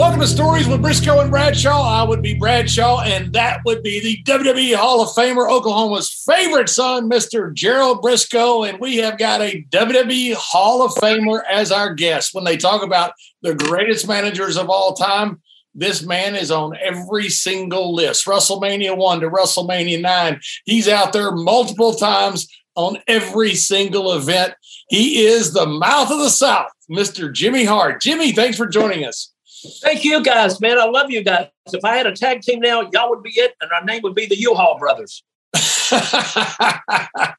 Welcome to Stories with Brisco and Bradshaw. I would be Bradshaw, and that would be the WWE Hall of Famer, Oklahoma's favorite son, Mr. Gerald Brisco. And we have got a WWE Hall of Famer as our guest. When they talk about the greatest managers of all time, this man is on every single list. WrestleMania 1 to WrestleMania 9. He's out there multiple times on every single event. He is the mouth of the South, Mr. Jimmy Hart. Jimmy, thanks for joining us. Thank you guys, man. I love you guys. If I had a tag team now, y'all would be it, and our name would be the U-Haul Brothers. yeah,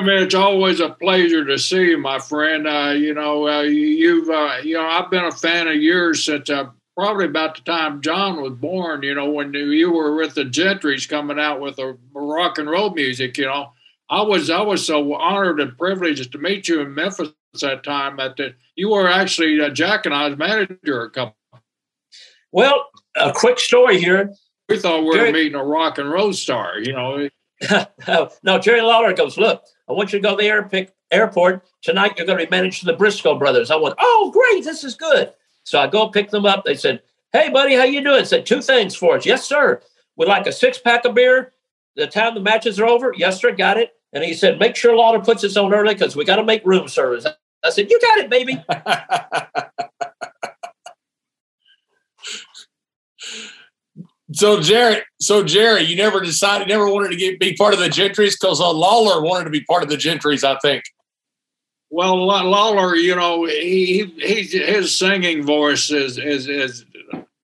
man, it's always a pleasure to see you, my friend. Uh, you know, uh, you've, uh, you know, I've been a fan of yours since uh, probably about the time John was born. You know, when you were with the Gentrys coming out with the rock and roll music. You know, I was, I was so honored and privileged to meet you in Memphis that time that you were actually uh, Jack and I's manager a couple well, a quick story here. We thought we were Jerry, meeting a rock and roll star, you know. no, Jerry Lawler goes, Look, I want you to go to the airport. Tonight you're going to be managed to the Brisco brothers. I went, Oh, great, this is good. So I go pick them up. They said, Hey, buddy, how you doing? I said, Two things for us. Yes, sir. We'd like a six pack of beer the time the matches are over? Yes, sir, got it. And he said, Make sure Lawler puts this on early because we got to make room service. I said, You got it, baby. So Jerry, so Jerry, you never decided, never wanted to get, be part of the Gentrys because uh, Lawler wanted to be part of the Gentrys, I think. Well, Lawler, you know, he, he his singing voice is is is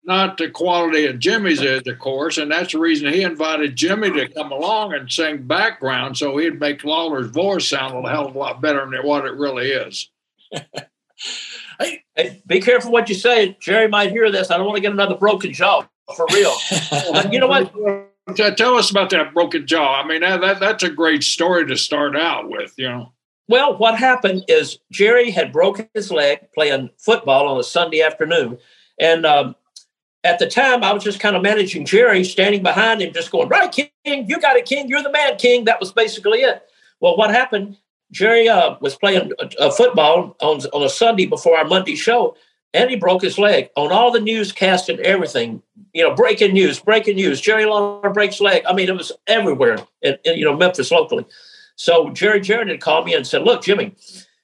not the quality of Jimmy's is, of course, and that's the reason he invited Jimmy to come along and sing background, so he'd make Lawler's voice sound a hell of a lot better than what it really is. hey, hey, be careful what you say. Jerry might hear this. I don't want to get another broken jaw for real. you know what? Tell us about that broken jaw. I mean, that, that, that's a great story to start out with, you know. Well, what happened is Jerry had broken his leg playing football on a Sunday afternoon. And um, at the time, I was just kind of managing Jerry, standing behind him, just going, Right, King, you got it, King. You're the man, King. That was basically it. Well, what happened? Jerry uh, was playing a, a football on, on a Sunday before our Monday show, and he broke his leg on all the newscast and everything. You know, breaking news, breaking news. Jerry Lawler breaks leg. I mean, it was everywhere in, in you know Memphis locally. So Jerry Jarrett had called me and said, "Look, Jimmy,"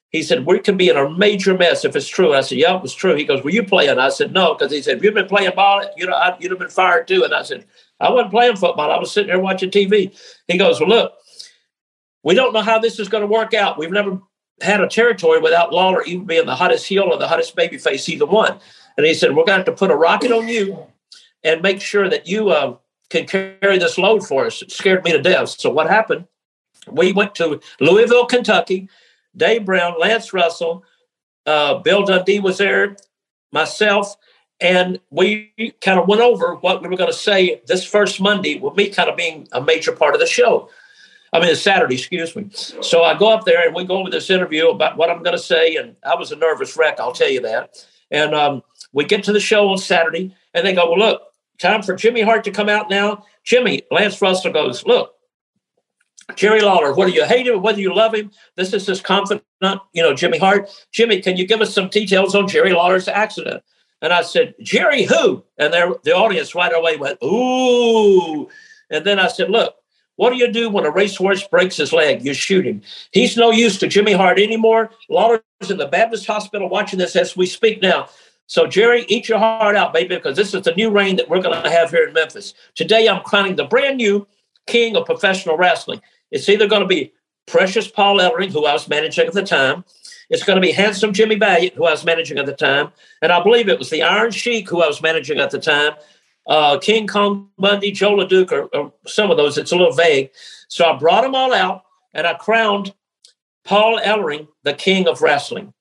he said, "We could be in a major mess if it's true." And I said, "Yeah, it was true." He goes, "Were you playing?" I said, "No," because he said, "If you've been playing ball, you know, I, you'd have been fired too." And I said, "I wasn't playing football. I was sitting there watching TV." He goes, "Well, look." We don't know how this is going to work out. We've never had a territory without Lawler even being the hottest heel or the hottest baby face, either one. And he said, We're going to have to put a rocket on you and make sure that you uh, can carry this load for us. It scared me to death. So what happened? We went to Louisville, Kentucky. Dave Brown, Lance Russell, uh, Bill Dundee was there, myself, and we kind of went over what we were going to say this first Monday, with me kind of being a major part of the show. I mean, it's Saturday, excuse me. So I go up there and we go over this interview about what I'm going to say. And I was a nervous wreck, I'll tell you that. And um, we get to the show on Saturday and they go, well, look, time for Jimmy Hart to come out now. Jimmy, Lance Russell goes, look, Jerry Lawler, whether you hate him, whether you love him, this is his confidant, you know, Jimmy Hart. Jimmy, can you give us some details on Jerry Lawler's accident? And I said, Jerry, who? And the audience right away went, ooh. And then I said, look, what do you do when a racehorse breaks his leg? You shoot him. He's no use to Jimmy Hart anymore. Lawler's in the Baptist hospital watching this as we speak now. So, Jerry, eat your heart out, baby, because this is the new reign that we're going to have here in Memphis. Today, I'm crowning the brand new king of professional wrestling. It's either going to be Precious Paul Ellering, who I was managing at the time. It's going to be Handsome Jimmy Valiant, who I was managing at the time. And I believe it was the Iron Sheik, who I was managing at the time. Uh, King Kong Bundy, Joe LeDuc, or, or some of those. It's a little vague. So I brought them all out and I crowned Paul Ellering the king of wrestling.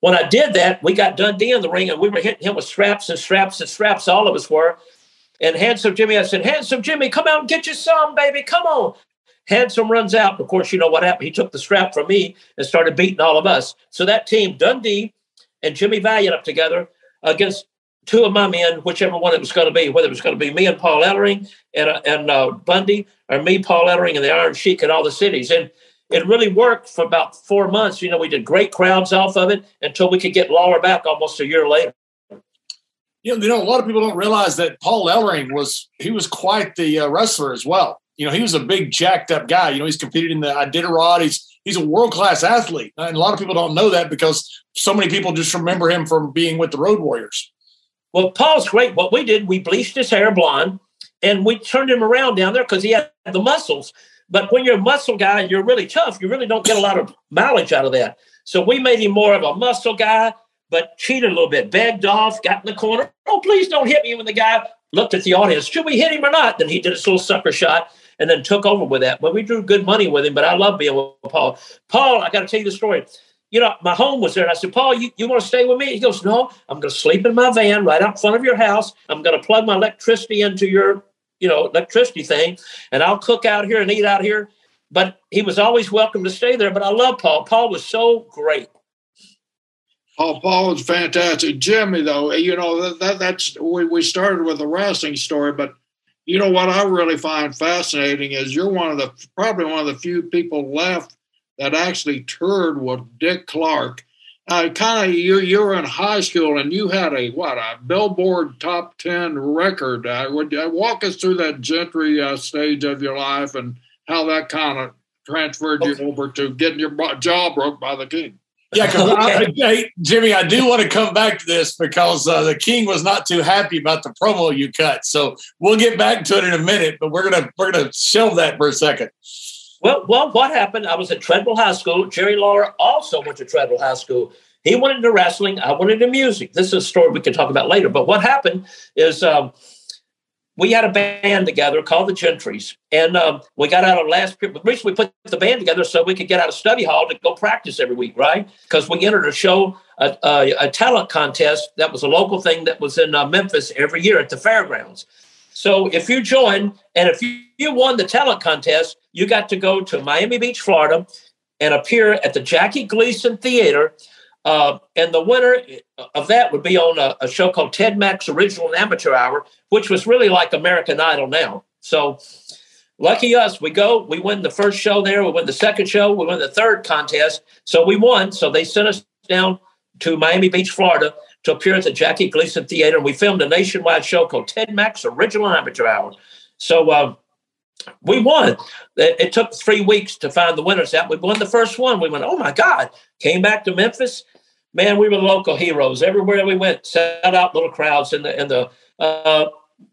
When I did that, we got Dundee in the ring and we were hitting him with straps and straps and straps. All of us were. And Handsome Jimmy, I said, Handsome Jimmy, come out and get you some, baby. Come on. Handsome runs out. Of course, you know what happened. He took the strap from me and started beating all of us. So that team, Dundee and Jimmy Valiant up together against two of my men, whichever one it was going to be, whether it was going to be me and Paul Ellering and, uh, and uh, Bundy or me, Paul Ellering, and the Iron Sheik and all the cities. And it really worked for about four months. You know, we did great crowds off of it until we could get Lawler back almost a year later. You know, you know, a lot of people don't realize that Paul Ellering was he was quite the uh, wrestler as well. You know, he was a big jacked up guy. You know, he's competed in the Iditarod. He's he's a world class athlete, and a lot of people don't know that because so many people just remember him from being with the Road Warriors. Well, Paul's great. What we did, we bleached his hair blonde, and we turned him around down there because he had the muscles. But when you're a muscle guy and you're really tough, you really don't get a lot of mileage out of that. So we made him more of a muscle guy, but cheated a little bit, begged off, got in the corner. Oh, please don't hit me. When the guy looked at the audience, should we hit him or not? Then he did his little sucker shot and then took over with that. But we drew good money with him. But I love being with Paul. Paul, I got to tell you the story. You know, my home was there. And I said, Paul, you, you want to stay with me? He goes, No, I'm going to sleep in my van right out front of your house. I'm going to plug my electricity into your, you know, electricity thing, and I'll cook out here and eat out here. But he was always welcome to stay there. But I love Paul. Paul was so great. Oh, Paul was fantastic. Jimmy, though, eh, you know, that, that that's we, we started with a wrestling story, but you know what I really find fascinating is you're one of the probably one of the few people left that actually toured with Dick Clark. Uh, kind of you you were in high school and you had a what a Billboard top ten record. Uh, would uh, walk us through that gentry uh, stage of your life and how that kind of transferred you over to getting your jaw broke by the king. Yeah, because okay. Jimmy, I do want to come back to this because uh, the king was not too happy about the promo you cut. So we'll get back to it in a minute, but we're gonna we're gonna shelve that for a second. Well, well, what happened? I was at Treadwell High School. Jerry Lawler also went to Treadwell High School. He went into wrestling. I went into music. This is a story we can talk about later. But what happened is um, we had a band together called the Gentrys, and um, we got out of last period. Recently, we put the band together so we could get out of study hall to go practice every week, right? Because we entered a show, a, a, a, talent contest that was a local thing that was in uh, Memphis every year at the fairgrounds. So if you joined and if you, you won the talent contest, you got to go to Miami Beach, Florida, and appear at the Jackie Gleason Theater. Uh, and the winner of that would be on a, a, show called Ted Mack's Original and Amateur Hour, which was really like American Idol now. So lucky us, we go, we win the first show there, we win the second show, we win the third contest. So we won. So they sent us down to Miami Beach, Florida to appear at the Jackie Gleason Theater. And we filmed a nationwide show called Ted Mack's Original Amateur Hour. So um, we won. It, it, took three weeks to find the winners out. We won the first one. We went, oh my God. Came back to Memphis. Man, we were local heroes. Everywhere we went, set out little crowds in the in the uh,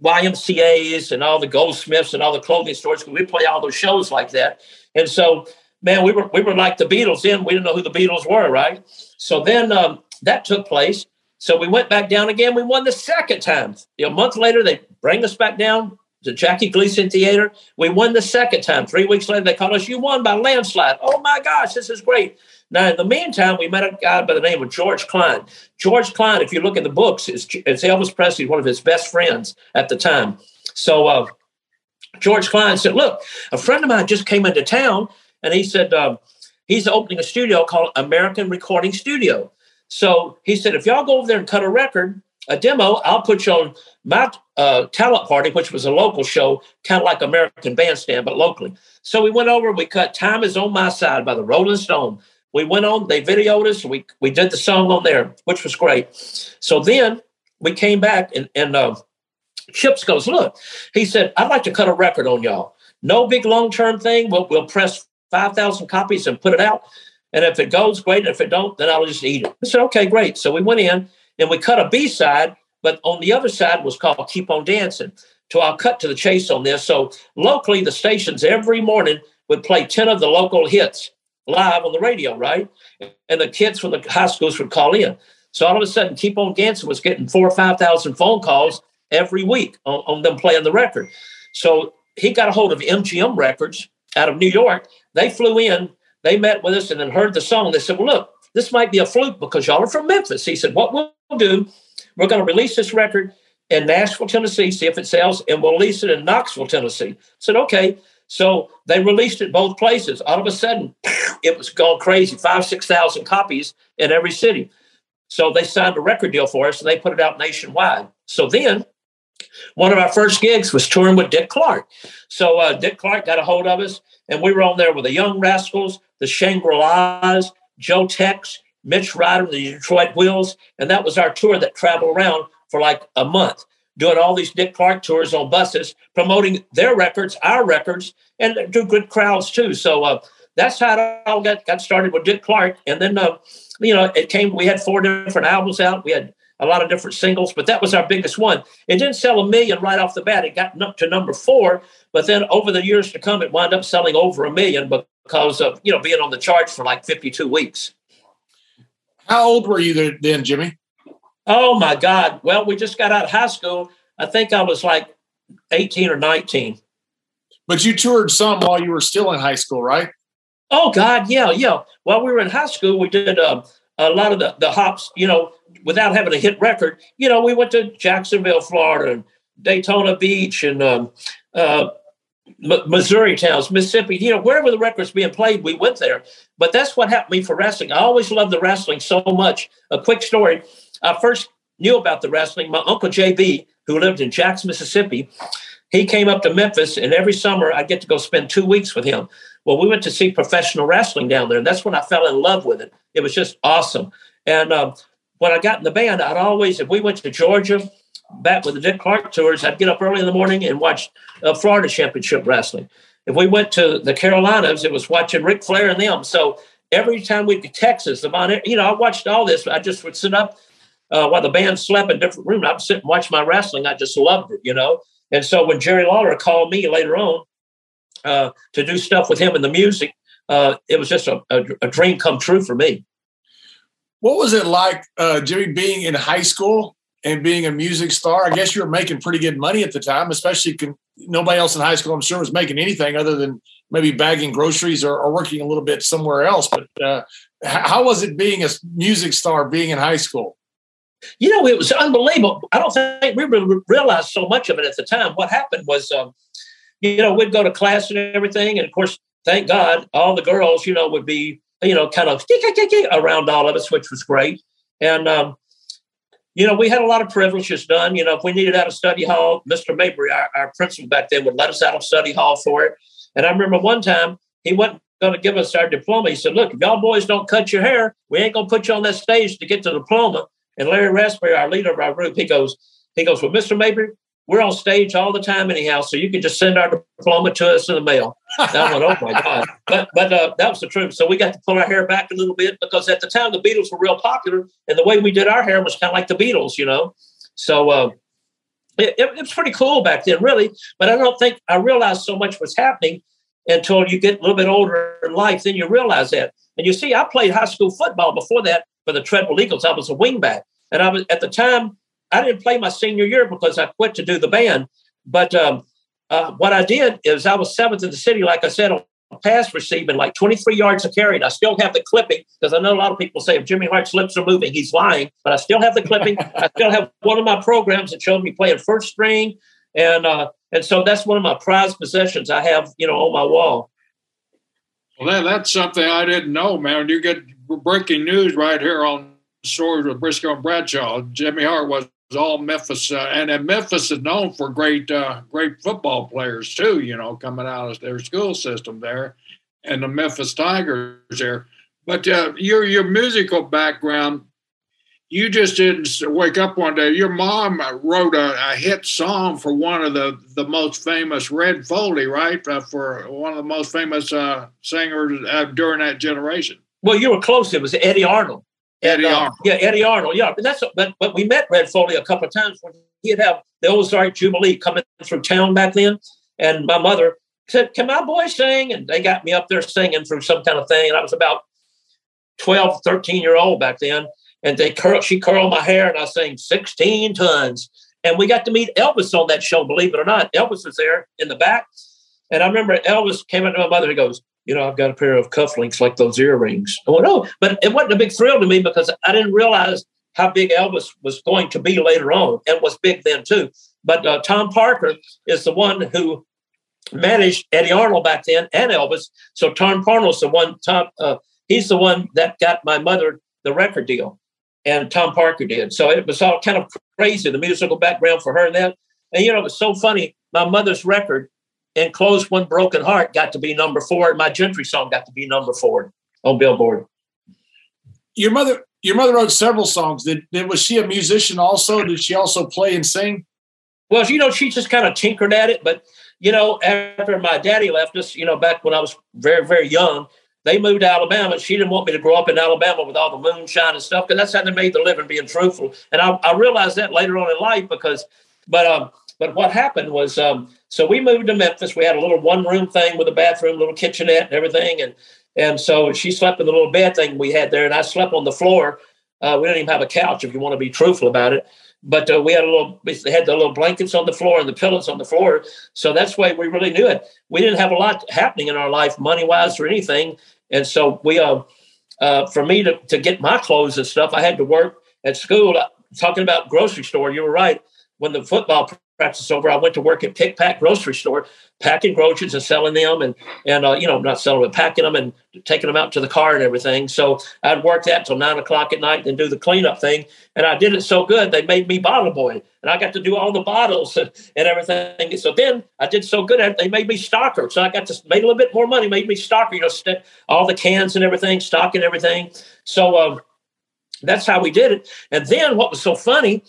YMCA's and all the goldsmiths and all the clothing stores. We play all those shows like that. And so, man, we were we were like the Beatles. Then we didn't know who the Beatles were, right? So then um, that took place. So we went back down again. We won the second time. A month later, they bring us back down to Jackie Gleason Theater. We won the second time. Three weeks later, they called us, You won by landslide. Oh my gosh, this is great. Now, in the meantime, we met a guy by the name of George Klein. George Klein, if you look in the books, is, is Elvis Presley, one of his best friends at the time. So uh, George Klein said, Look, a friend of mine just came into town and he said, uh, He's opening a studio called American Recording Studio. So he said, if y'all go over there and cut a record, a demo, I'll put you on my uh, talent party, which was a local show, kind of like American Bandstand, but locally. So we went over, we cut Time is on My Side by the Rolling Stone. We went on, they videoed us, we, we did the song on there, which was great. So then we came back and, and uh, Chips goes, look, he said, I'd like to cut a record on y'all. No big long term thing. We'll, we'll press 5,000 copies and put it out. And if it goes, great. And if it don't, then I'll just eat it. I said, okay, great. So we went in and we cut a B side, but on the other side was called Keep On Dancing. So I'll cut to the chase on this. So locally, the stations every morning would play 10 of the local hits live on the radio, right? And the kids from the high schools would call in. So all of a sudden, Keep On Dancing was getting four or 5,000 phone calls every week on, on them playing the record. So he got a hold of MGM Records out of New York. They flew in, they met with us, and then heard the song. They said, Well, look, this might be a fluke because y'all are from Memphis. He said, What we'll do, we're going to release this record in Nashville, Tennessee, see if it sells, and we'll release it in Knoxville, Tennessee. I said, Okay. So they released it both places. All of a sudden, it was gone crazy five, 6,000 copies in every city. So they signed a record deal for us and they put it out nationwide. So then one of our first gigs was touring with Dick Clark. So uh, Dick Clark got a hold of us, and we were on there with the Young Rascals, the Shangri La's, Joe Tex, Mitch Ryder, the Detroit Wheels, and that was our tour that traveled around for like a month, doing all these Dick Clark tours on buses, promoting their records, our records, and do good crowds too. So uh, that's how it all got, got started with Dick Clark. And then, uh, you know, it came, we had four different albums out. We had a lot of different singles, but that was our biggest one. It didn't sell a million right off the bat. It got up to number four, but then over the years to come, it wound up selling over a million because of you know being on the charts for like 52 weeks. How old were you then, Jimmy? Oh my God! Well, we just got out of high school. I think I was like 18 or 19. But you toured some while you were still in high school, right? Oh God, yeah, yeah. While we were in high school, we did uh, a lot of the, the hops, you know, without having a hit record, you know, we went to Jacksonville, Florida, and Daytona Beach, and um, uh, Missouri towns, Mississippi, you know, wherever the record's being played, we went there. But that's what happened me for wrestling. I always loved the wrestling so much. A quick story: I first knew about the wrestling. My uncle JB, who lived in Jackson, Mississippi, he came up to Memphis, and every summer I'd get to go spend two weeks with him. Well, we went to see professional wrestling down there, and that's when I fell in love with it. It was just awesome. And um, when I got in the band, I'd always, if we went to Georgia, back with the Dick Clark tours, I'd get up early in the morning and watch uh, Florida Championship Wrestling. If we went to the Carolinas, it was watching Ric Flair and them. So every time we'd be Texas, the Von, you know, I watched all this. I just would sit up uh, while the band slept in different rooms. I'd sit and watch my wrestling. I just loved it, you know. And so when Jerry Lawler called me later on uh, to do stuff with him in the music, uh, it was just a, a, a dream come true for me. What was it like, uh, Jimmy, being in high school and being a music star? I guess you were making pretty good money at the time, especially con- nobody else in high school, I'm sure, was making anything other than maybe bagging groceries or, or working a little bit somewhere else. But uh, how was it being a music star, being in high school? You know, it was unbelievable. I don't think we really realized so much of it at the time. What happened was, um, you know, we'd go to class and everything. And of course, thank God, all the girls, you know, would be you know, kind of around all of us, which was great. And, um, you know, we had a lot of privileges done. You know, if we needed out of study hall, Mr. Mabry, our, our principal back then, would let us out of study hall for it. And I remember one time he wasn't going to give us our diploma. He said, Look, if y'all boys don't cut your hair, we ain't going to put you on that stage to get the diploma. And Larry Raspberry, our leader of our group, he goes, he goes, Well, Mr. Mabry, we're on stage all the time anyhow, so you can just send our diploma to us in the mail. I went, oh my god! But but uh, that was the truth. So we got to pull our hair back a little bit because at the time the Beatles were real popular, and the way we did our hair was kind of like the Beatles, you know. So uh, it, it, it was pretty cool back then, really. But I don't think I realized so much was happening until you get a little bit older in life. Then you realize that. And you see, I played high school football before that for the Treadwell Eagles. I was a wingback, and I was at the time I didn't play my senior year because I quit to do the band. But um, uh, what I did is I was seventh in the city, like I said, on pass receiving, like 23 yards of carry. And I still have the clipping because I know a lot of people say if Jimmy Hart's lips are moving, he's lying. But I still have the clipping. I still have one of my programs that showed me playing first string. And uh, and so that's one of my prized possessions I have, you know, on my wall. Well, that, that's something I didn't know, man. You get breaking news right here on Stories with Brisco and Bradshaw. Jimmy Hart was all Memphis, uh, and, Memphis is known for great, uh, great football players too. You know, coming out of their school system there, and the Memphis Tigers there. But uh, your your musical background, you just didn't wake up one day. Your mom wrote a, a hit song for one of the, the most famous Red Foley, right? Uh, for one of the most famous uh, singers uh, during that generation. Well, you were close. It was Eddy Arnold. Eddy uh, Arnold. Yeah, Eddy Arnold. Yeah, but that's but but we met Red Foley a couple of times when he'd have the Ozark Jubilee coming through town back then, and my mother said, "Can my boy sing?" And they got me up there singing through some kind of thing, and I was about 12, 13 year old back then and they curl, she curled my hair and I sang 16 tons. And we got to meet Elvis on that show, believe it or not. Elvis was there in the back. And I remember Elvis came up to my mother and goes, You know, I've got a pair of cufflinks like those earrings. I went, Oh, but it wasn't a big thrill to me because I didn't realize how big Elvis was going to be later on and was big then too. But uh, Tom Parker is the one who managed Eddy Arnold back then and Elvis. So Tom Parker's the one, Tom, uh, he's the one that got my mother the record deal and Tom Parker did. So it was all kind of crazy, the musical background for her and that. And you know, it was so funny. My mother's record, Enclosed One Broken Heart, got to be number four. And my Gentry song got to be number four on Billboard. Your mother, your mother wrote several songs. Did, did was she a musician also? Did she also play and sing? Well, you know, she just kind of tinkered at it. But you know, after my daddy left us, you know, back when I was very, very young, they moved to Alabama. She didn't want me to grow up in Alabama with all the moonshine and stuff because that's how they made the living, being truthful. And I, I realized that later on in life because, but um, but what happened was, um, so we moved to Memphis. We had a little one room thing with a bathroom, little kitchenette, and everything. And and so she slept in the little bed thing we had there, and I slept on the floor. Uh, we didn't even have a couch, if you want to be truthful about it. But uh, we had a little, we had the little blankets on the floor and the pillows on the floor. So that's why we really knew it. We didn't have a lot happening in our life, money wise or anything. And so we, uh, uh, for me to, to get my clothes and stuff, I had to work at school. Uh, talking about grocery store, you were right. When the football practice over, I went to work at Pick Pack grocery store, packing groceries and selling them, and and uh, you know not selling, but packing them and taking them out to the car and everything. So I'd work that till nine o'clock at night and do the cleanup thing. And I did it so good they made me bottle boy, and I got to do all the bottles and, and everything. So then I did so good at it, they made me stocker. So I got to made a little bit more money, made me stocker. You know, st- all the cans and everything, stock and everything. So um, that's how we did it. And then what was so funny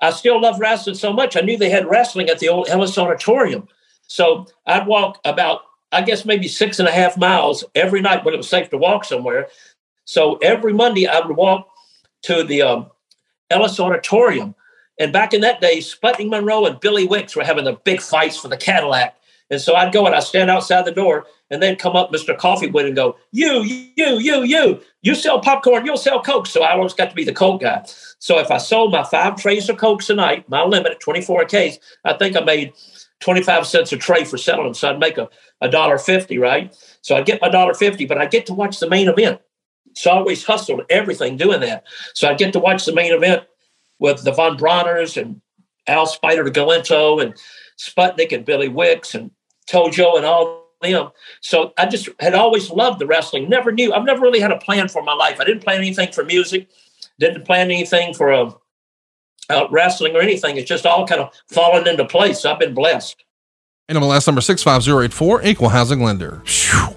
I still love wrestling so much. I knew they had wrestling at the old Ellis Auditorium. So I'd walk about, I guess, maybe six and a half miles every night when it was safe to walk somewhere. So every Monday I would walk to the um, Ellis Auditorium. And back in that day, Sputnik Monroe and Billy Wicks were having the big fights for the Cadillac. And so I'd go and I'd stand outside the door and then come up Mr. Coffee, Coffeewood and go, you, you, you, you, you sell popcorn, you'll sell Coke. So I always got to be the Coke guy. So if I sold my five trays of Cokes a night, my limit at 24 a case, I think I made 25 cents a tray for selling them. So I'd make a, a dollar fifty, right? So I'd get my dollar fifty, but I get to watch the main event. So I always hustled everything doing that. So I'd get to watch the main event with the Von Brauners and Al Spider de Galento and Sputnik and Billy Wicks and Tojo and all them. So I just had always loved the wrestling. Never knew. I've never really had a plan for my life. I didn't plan anything for music. Didn't plan anything for a, um, uh, wrestling or anything. It's just all kind of fallen into place. I've been blessed. NMLS number 65084, equal housing lender. Whew.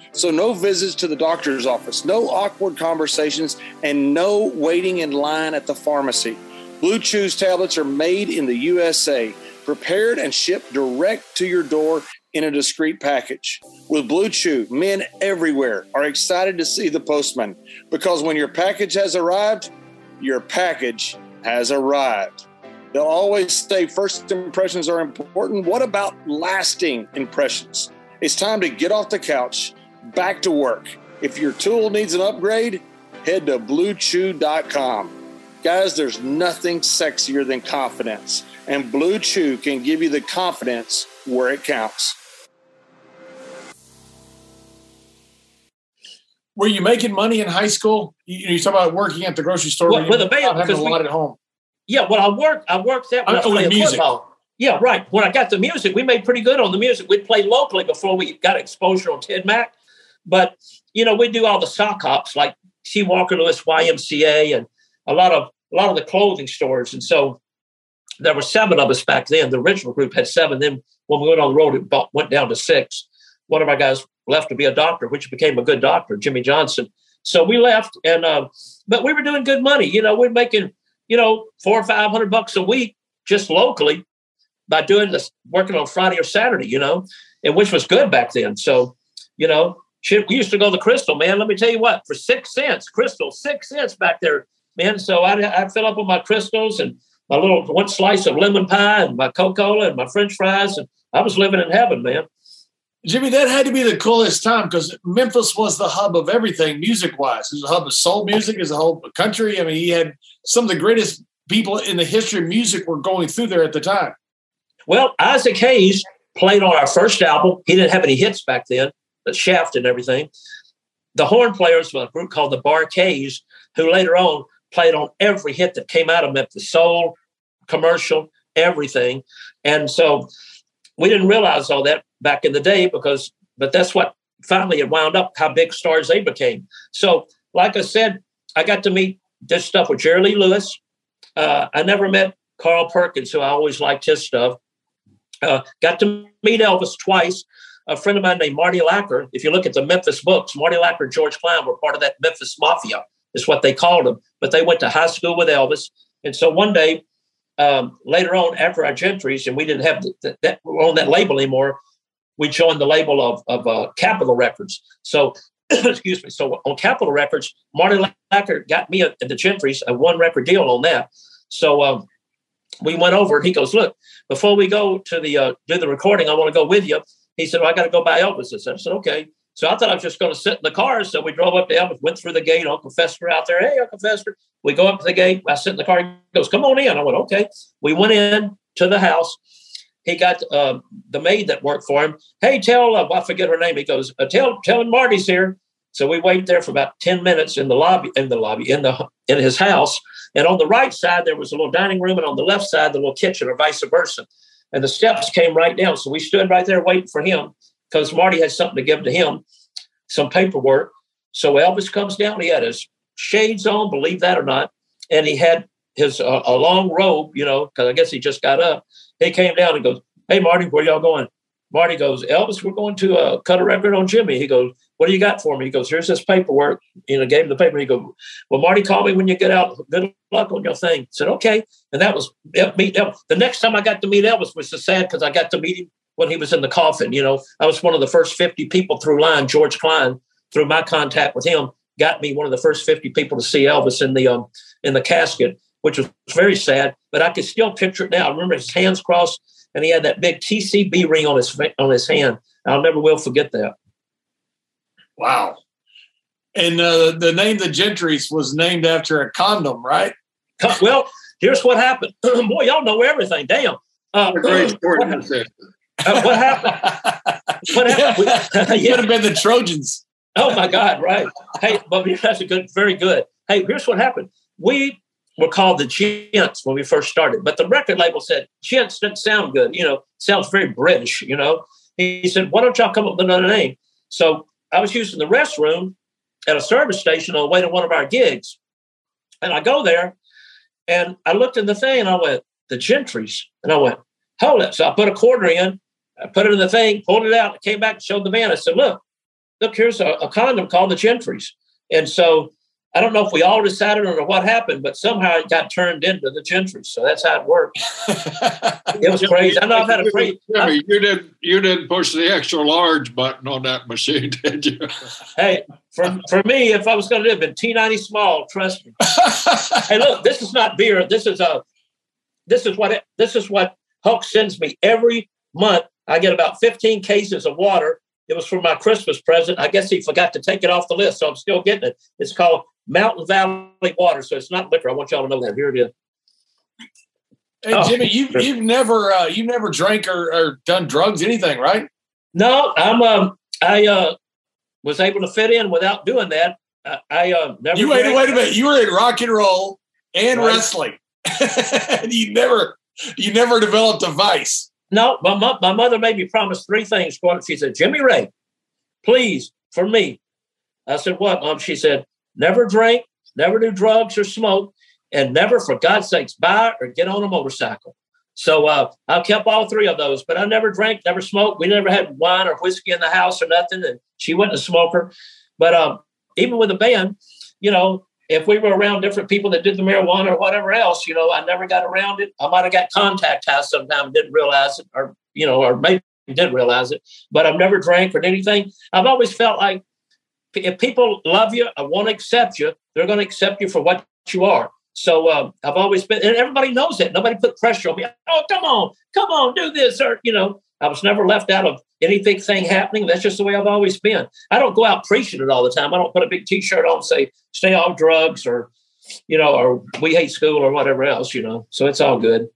So, no visits to the doctor's office, no awkward conversations, and no waiting in line at the pharmacy. Blue Chew's tablets are made in the USA, prepared and shipped direct to your door in a discreet package. With Blue Chew, men everywhere are excited to see the postman because when your package has arrived, your package has arrived. They'll always say first impressions are important. What about lasting impressions? It's time to get off the couch, back to work. If your tool needs an upgrade, head to bluechew.com. Guys, there's nothing sexier than confidence, and Blue Chew can give you the confidence where it counts. Were you making money in high school? You, you talk about working at the grocery store. Well, with a band, having because a we- lot at home. Yeah, well, I worked. I worked that when I, Oh, was with music. football. Yeah, right. When I got the music, we made pretty good on the music. We'd play locally before we got exposure on Ted Mack. But you know, we do all the sock hops like C. Walker Lewis YMCA and a lot of a lot of the clothing stores. And so there were seven of us back then. The original group had seven. Then when we went on the road, it went down to six. One of our guys left to be a doctor, which became a good doctor, Jimmy Johnson. So we left, and uh, but we were doing good money. You know, we're making you know four or five hundred bucks a week just locally by doing this, working on Friday or Saturday. You know, and which was good back then. So you know, shit, we used to go to Krystal, man. Let me tell you what, for six cents, Krystal, six cents back there, man. So I I fill up on my Krystals and my little one slice of lemon pie and my Coca Cola and my French fries, and I was living in heaven, man. Jimmy, that had to be the coolest time because Memphis was the hub of everything music wise. It was a hub of soul music, it was a of country. I mean, he had some of the greatest people in the history of music were going through there at the time. Well, Isaac Hayes played on our first album. He didn't have any hits back then, but Shaft and everything. The horn players were a group called the Bar-Kays, who later on played on every hit that came out of Memphis soul, commercial, everything. And so we didn't realize all that back in the day because, but that's what finally it wound up how big stars they became. So, like I said, I got to meet this stuff with Jerry Lee Lewis. Uh, I never met Carl Perkins, who I always liked his stuff. Uh, got to meet Elvis twice. A friend of mine named Marty Lacker. If you look at the Memphis books, Marty Lacker, and George Klein were part of that Memphis Mafia, is what they called them. But they went to high school with Elvis. And so one day, um, later on, after our Gentrys, and we didn't have that, that on that label anymore, we joined the label of, of uh, Capitol Records. So, excuse me. So on Capitol Records, Marty Lacker got me at the Gentrys a one record deal on that. So um, we went over and he goes, look, before we go to the uh, do the recording, I want to go with you. He said, well, I got to go by Elvis's. I said, okay. So I thought I was just going to sit in the car. So we drove up to Elvis, went through the gate. Uncle Vester out there. Hey, Uncle Vester. We go up to the gate. I sit in the car. He goes, come on in. I went, okay. We went in to the house. He got uh, the maid that worked for him. Hey, tell, uh, I forget her name. He goes, uh, tell, tell him Marty's here. So we wait there for about 10 minutes in the lobby, in the lobby, in the in his house. And on the right side, there was a little dining room, and on the left side, the little kitchen, or vice versa. And the steps came right down. So we stood right there waiting for him because Marty had something to give to him, some paperwork. So Elvis comes down. He had his shades on, believe that or not, and he had his uh, a long robe, you know, because I guess he just got up. He came down and goes, "Hey, Marty, where y'all going?" Marty goes, "Elvis, we're going to uh, cut a record on Jimmy." He goes, "What do you got for me?" He goes, "Here's this paperwork." You know, gave him the paper. He goes, "Well, Marty, call me when you get out. Good luck on your thing." I said, "Okay." And that was meet Elvis. The next time I got to meet Elvis was so sad because I got to meet him when he was in the coffin. You know, I was one of the first 50 people through line. George Klein, through my contact with him, got me one of the first 50 people to see Elvis in the um, in the casket, which was very sad. But I could still picture it now. I remember his hands crossed, and he had that big TCB ring on his on his hand. I'll never will forget that. Wow. And uh, the name the Gentrys was named after a condom, right? Well, here's what happened. Boy, y'all know everything. Damn. Uh, What a great story what, this uh, what happened? What happened? It Yeah. would have been the Trojans. Oh my God, right. Hey, but that's a good, very good. Hey, here's what happened. We were called the Gents when we first started, but the record label said Gents didn't sound good. You know, sounds very British. You know, he said, "Why don't y'all come up with another name?" So I was using the restroom at a service station on the way to one of our gigs, and I go there, and I looked in the thing, and I went, "The Gentries," and I went, "Hold it!" So I put a quarter in, I put it in the thing, pulled it out, came back, and showed the man. I said, "Look." look, here's a, a condom called the Gentries. And so I don't know if we all decided on what happened, but somehow it got turned into the gentry. So that's how it worked. It was crazy. I know I've had a crazy. Jimmy, you didn't you didn't push the extra large button on that machine, did you? Hey, for, for me, if I was going to live in T90 small, trust me. Hey, look, this is not beer. This is a this is what it, this is what Hulk sends me every month. I get about 15 cases of water. It was for my Christmas present. I guess he forgot to take it off the list, so I'm still getting it. It's called Mountain Valley Water, so it's not liquor. I want y'all to know that. Here it is. Hey, oh, Jimmy, you you've never uh, you never drank or, or done drugs, anything, right? No, I'm um I uh was able to fit in without doing that. I, I uh, never. You wait, wait a minute. You were in rock and roll and right. wrestling, and you never you never developed a vice. No, my my mother made me promise three things. She said, "Jimmy Ray, please for me." I said, "What, mom?" She said, "Never drink, never do drugs or smoke, and never, for God's sakes, buy or get on a motorcycle." So uh, I kept all three of those, but I never drank, never smoked. We never had wine or whiskey in the house or nothing. And she wasn't a smoker. But um, even with a band, you know, if we were around different people that did the marijuana or whatever else, you know, I never got around it. I might have got contact high sometime, didn't realize it, or you know, or maybe didn't realize it. But I've never drank or anything. I've always felt like if people love you, I want to accept you, they're going to accept you for what you are. So um, I've always been, and everybody knows that. Nobody put pressure on me. Oh, come on, come on, do this, or you know, I was never left out of anything thing happening. That's just the way I've always been. I don't go out preaching it all the time. I don't put a big T-shirt on and say "Stay off drugs" or you know, or "We hate school" or whatever else. You know, so it's all good.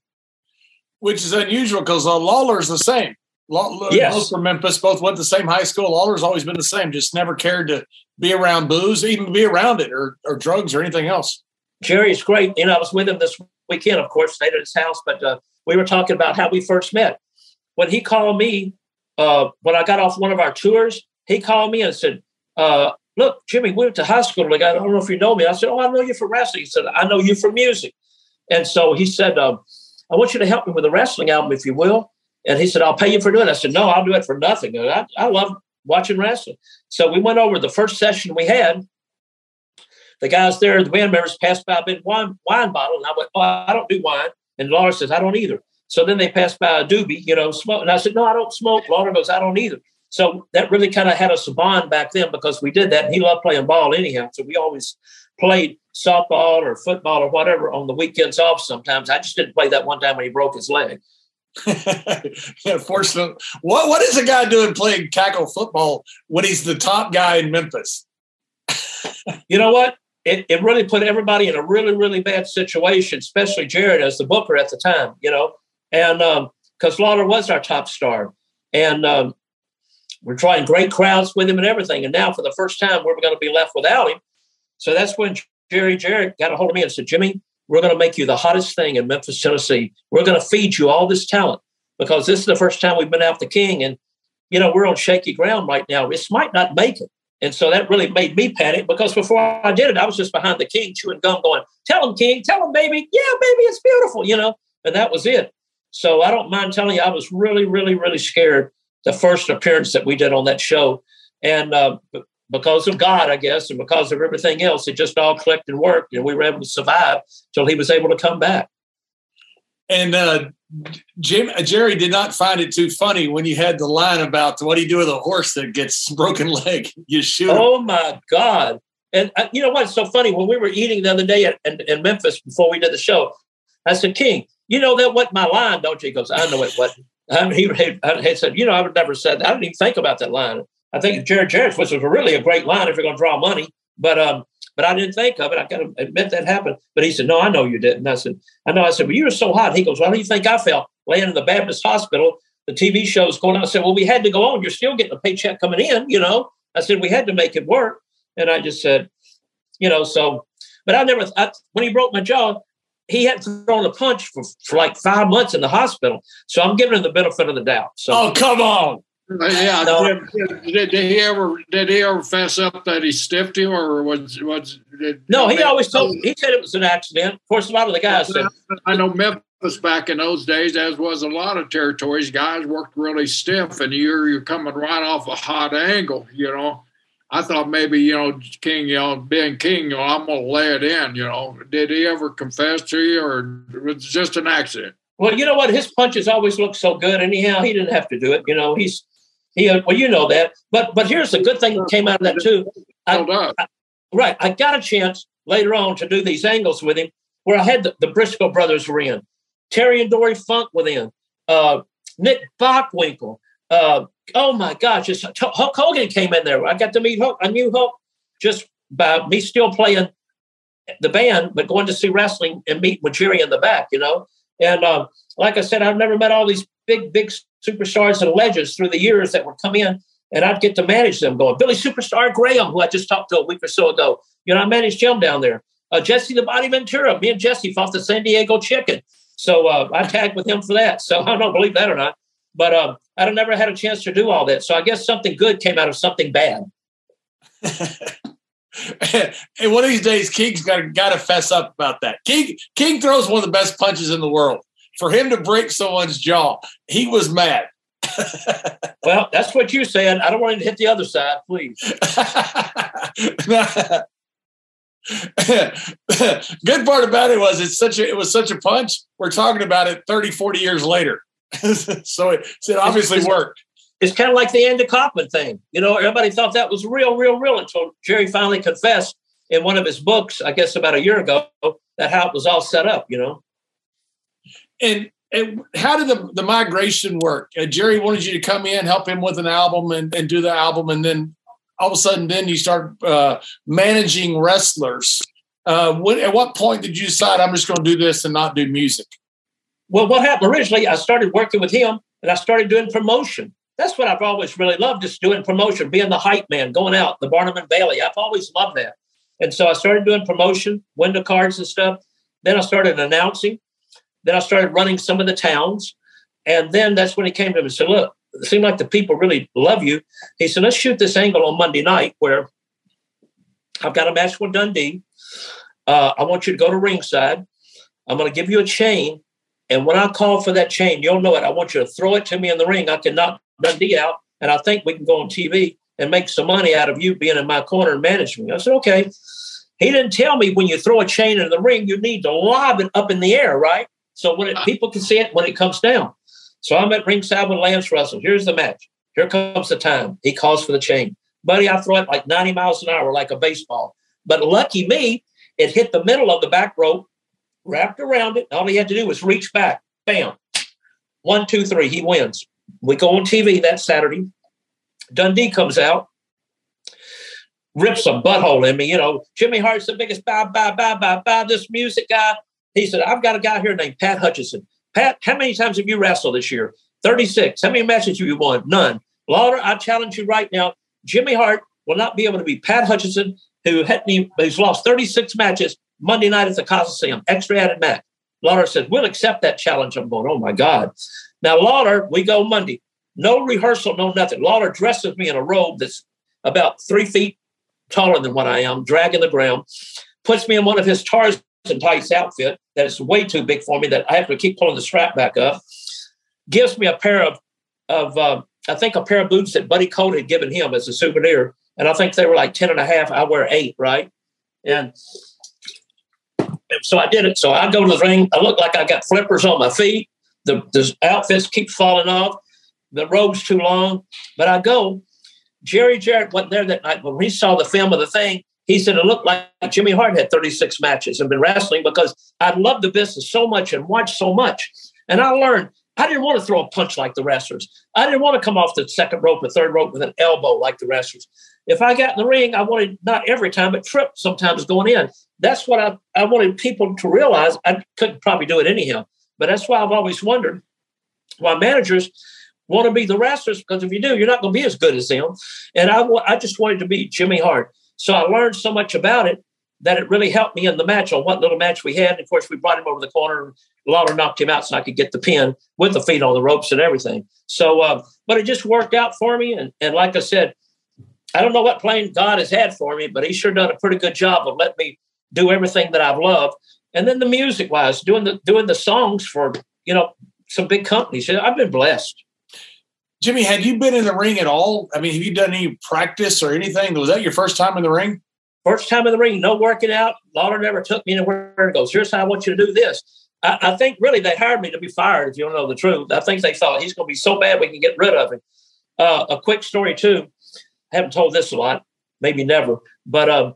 Which is unusual because uh, Lawler's the same. Law, yes. Both from Memphis, both went to the same high school. Lawler's always been the same. Just never cared to be around booze, even be around it, or or drugs or anything else. Jerry's great. You know, I was with him this weekend, of course, stayed at his house, but uh, we were talking about how we first met. When he called me, uh, when I got off one of our tours, he called me and said, uh, Look, Jimmy, we went to high school together. I don't know if you know me. I said, Oh, I know you from wrestling. He said, I know you from music. And so he said, um, I want you to help me with a wrestling album, if you will. And he said, I'll pay you for doing it. I said, No, I'll do it for nothing. I, I love watching wrestling. So we went over the first session we had the guys there, the band members, passed by a big wine, wine bottle, and I went, "Oh, I don't do wine." And Lawler says, "I don't either." So then they passed by a doobie, you know, smoke, and I said, "No, I don't smoke." Lawler goes, "I don't either." So that really kind of had us a bond back then because we did that. And he loved playing ball anyhow, so we always played softball or football or whatever on the weekends off. Sometimes I just didn't play that one time when he broke his leg. yeah, fortunately, what what is a guy doing playing tackle football when he's the top guy in Memphis? you know what? It, it really put everybody in a really, really bad situation, especially Jarrett as the booker at the time, you know, and because um, Lawler was our top star. And um, we're trying great crowds with him and everything. And now, for the first time, we're going to be left without him. So that's when Jerry Jarrett got a hold of me and said, Jimmy, we're going to make you the hottest thing in Memphis, Tennessee. We're going to feed you all this talent because this is the first time we've been out the king. And, you know, we're on shaky ground right now. This might not make it. And so that really made me panic because before I did it, I was just behind the king chewing gum going, tell him, king, tell him, baby. Yeah, baby, it's beautiful, you know? And that was it. So I don't mind telling you, I was really, really, really scared the first appearance that we did on that show. And uh, because of God, I guess, and because of everything else, it just all clicked and worked. And we were able to survive till he was able to come back. And uh, Jim Jerry did not find it too funny when you had the line about what do you do with a horse that gets broken leg? You shoot. Oh my God! And uh, you know what's so funny? When we were eating the other day at, in, in, Memphis before we did the show, I said, "King, you know that what my line, don't you?" He goes, "I know it wasn't." I mean, he, he said, "You know, I would never said that. I didn't even think about that line. I think Jerry Jarrett's, which was really a great line if you're going to draw money, but um, but I didn't think of it. I got to admit that happened. But he said, No, I know you didn't. I said, I know. I said, Well, you were so hot. He goes, Well, how do you think I felt laying in the Baptist hospital? The TV show's going on. I said, Well, we had to go on. You're still getting a paycheck coming in, you know. I said, We had to make it work. And I just said, You know, so, but I never, I, when he broke my jaw, he hadn't thrown a punch for, for like five months in the hospital. So I'm giving him the benefit of the doubt. So, oh, come on. Uh, yeah, no. did, did, did, he ever did he ever fess up that he stiffed you, or was was? Did, no, he always told. He said it was an accident. Of course, a lot of the guys said. I know Memphis back in those days, as was a lot of territories, guys worked really stiff, and you're you're coming right off a hot angle. You know, I thought maybe you know King, you know, being King, you know, I'm gonna lay it in. You know, did he ever confess to you, or was it just an accident? Well, you know what? His punches always look so good. Anyhow, he didn't have to do it. You know, he's he, well, you know that. But but here's the good thing that came out of that too. I, I, right, I got a chance later on to do these angles with him, where I had the, the Brisco brothers were in, Terry and Dory Funk were in. Uh, Nick Bockwinkel. Uh, oh my gosh, just Hulk Hogan came in there. I got to meet Hulk. I knew Hulk just by me still playing the band, but going to see wrestling and meet with Jerry in the back, you know. And uh, like I said, I've never met all these big, big superstars and legends through the years that would come in, and I'd get to manage them. Going Billy Superstar Graham, who I just talked to a week or so ago. You know, I managed him down there. Uh, Jesse the Body Ventura. Me and Jesse fought the San Diego Chicken. So uh, I tagged with him for that. So I don't believe that or not. But um, I'd never had a chance to do all that. So I guess something good came out of something bad. and one of these days, King's got got to fess up about that. King King throws one of the best punches in the world. For him to break someone's jaw, he was mad. well, that's what you said. I don't want him to hit the other side, please. Good part about it was it's such a it was such a punch. We're talking about it 30, 40 years later. so it, it obviously it's, worked. It's kind of like the Andy Kaufman thing. You know, everybody thought that was real, real, real until Jerry finally confessed in one of his books, I guess about a year ago, that how it was all set up, you know. And, and how did the, the migration work? Uh, Jerry wanted you to come in, help him with an album and, and do the album. And then all of a sudden, then you start uh, managing wrestlers. Uh, what, at what point did you decide I'm just going to do this and not do music? Well, what happened originally, I started working with him and I started doing promotion. That's what I've always really loved, just doing promotion, being the hype man, going out, the Barnum and Bailey. I've always loved that. And so I started doing promotion, window cards and stuff. Then I started announcing. Then I started running some of the towns. And then that's when he came to me and said, Look, it seemed like the people really love you. He said, Let's shoot this angle on Monday night where I've got a match with Dundee. Uh, I want you to go to ringside. I'm going to give you a chain and when I call for that chain, you'll know it. I want you to throw it to me in the ring. I can knock Dundee out, and I think we can go on TV and make some money out of you being in my corner and managing me. I said, okay. He didn't tell me when you throw a chain in the ring, you need to lob it up in the air, right? So when it, people can see it when it comes down. So I'm at ringside with Lance Russell. Here's the match. Here comes the time. He calls for the chain. Buddy, I throw it like 90 miles an hour, like a baseball. But lucky me, it hit the middle of the back rope wrapped around it. All he had to do was reach back. Bam. One, two, three. He wins. We go on TV that Saturday. Dundee comes out, rips a butthole in me. You know, Jimmy Hart's the biggest bye, bye, bye, bye, bye, this music guy. He said, I've got a guy here named Pat Hutchison. Pat, how many times have you wrestled this year? 36. How many matches have you won? None. Lawler, I challenge you right now. Jimmy Hart will not be able to be Pat Hutchison, who had, who's lost 36 matches Monday night at the Coliseum, extra added match. Lawler says, We'll accept that challenge. I'm going, Oh my God. Now, Lawler, we go Monday. No rehearsal, no nothing. Lawler dresses me in a robe that's about three feet taller than what I am, dragging the ground, puts me in one of his Tarzan tights outfit that is way too big for me that I have to keep pulling the strap back up, gives me a pair of, of uh, I think a pair of boots that Buddy Colt had given him as a souvenir. And I think they were like 10 and a half. I wear eight, right? And so I did it. So I go to the ring. I look like I got flippers on my feet. The, the outfits keep falling off. The robe's too long. But I go. Jerry Jarrett went there that night. When he saw the film of the thing, he said it looked like Jimmy Hart had 36 matches and been wrestling because I loved the business so much and watched so much. And I learned I didn't want to throw a punch like the wrestlers. I didn't want to come off the second rope or third rope with an elbow like the wrestlers. If I got in the ring, I wanted not every time, but trip sometimes going in. That's what I, I wanted people to realize. I couldn't probably do it anyhow. But that's why I've always wondered why managers want to be the wrestlers, because if you do, you're not going to be as good as them. And I, I just wanted to be Jimmy Hart. So I learned so much about it that it really helped me in the match on what little match we had. And of course, we brought him over the corner. And Lawler knocked him out so I could get the pin with the feet on the ropes and everything. So, uh, but it just worked out for me. And, and like I said, I don't know what plan God has had for me, but He sure done a pretty good job of letting me do everything that I've loved. And then the music wise, doing the doing the songs for you know some big companies. I've been blessed. Jimmy, had you been in the ring at all? I mean, have you done any practice or anything? Was that your first time in the ring? First time in the ring, no working out. Lawler never took me anywhere and goes, here's how I want you to do this. I, I, think really they hired me to be fired, if you don't know the truth. I think they thought he's going to be so bad we can get rid of him. Uh, a quick story, too. I haven't told this a lot, maybe never. But um,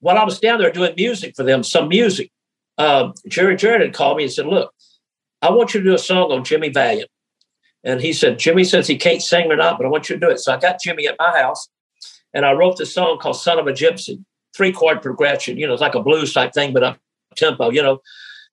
while I was down there doing music for them, some music, um, Jerry Jarrett had called me and said, look, I want you to do a song on Jimmy Valiant. And he said, Jimmy says he can't sing or not, but I want you to do it. So I got Jimmy at my house and I wrote this song called Son of a Gypsy, three chord progression. You know, it's like a blues type thing, but up tempo, you know.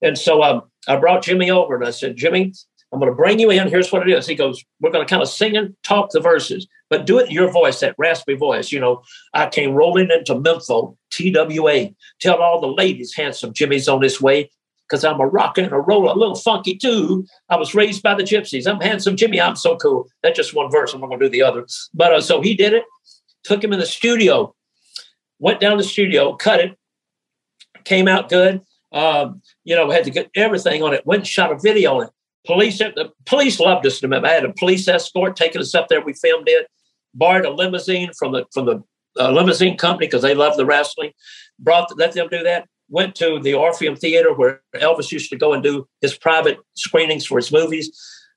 And so um, I brought Jimmy over and I said, Jimmy, I'm going to bring you in. Here's what it is. He goes, We're going to kind of sing and talk the verses, but do it in your voice, that raspy voice. You know, I came rolling into Memphis, TWA. Tell all the ladies, handsome Jimmy's on his way because I'm a rocker and a roller, a little funky too. I was raised by the gypsies. I'm handsome Jimmy. I'm so cool. That's just one verse. I'm not going to do the other. But uh, so he did it, took him in the studio, went down the studio, cut it, came out good. Um, you know, had to get everything on it, went and shot a video on it. Police, the police loved us. I had a police escort taking us up there. We filmed it, borrowed a limousine from the from the uh, limousine company because they love the wrestling. Brought let them do that went to the Orpheum Theater where Elvis used to go and do his private screenings for his movies.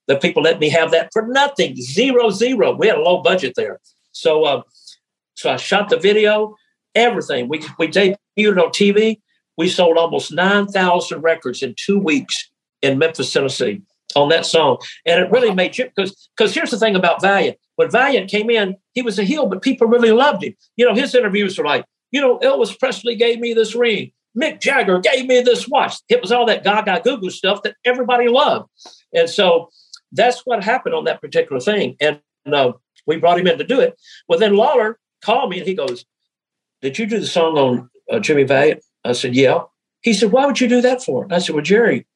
The people let me have that for nothing, zero, zero. We had a low budget there. So, uh, so I shot the video, everything. We, we debuted on TV. We sold almost 9,000 records in two weeks in Memphis, Tennessee on that song. And it really made you, because because here's the thing about Valiant. When Valiant came in, he was a heel, but people really loved him. You know, his interviews were like, you know, Elvis Presley gave me this ring. Mick Jagger gave me this watch. It was all that gaga goo goo stuff that everybody loved. And so that's what happened on that particular thing. And uh, we brought him in to do it. Well, then Lawler called me and he goes, Did you do the song on uh, Jimmy Valiant? I said, Yeah. He said, Why would you do that for? I said, Well, Jerry,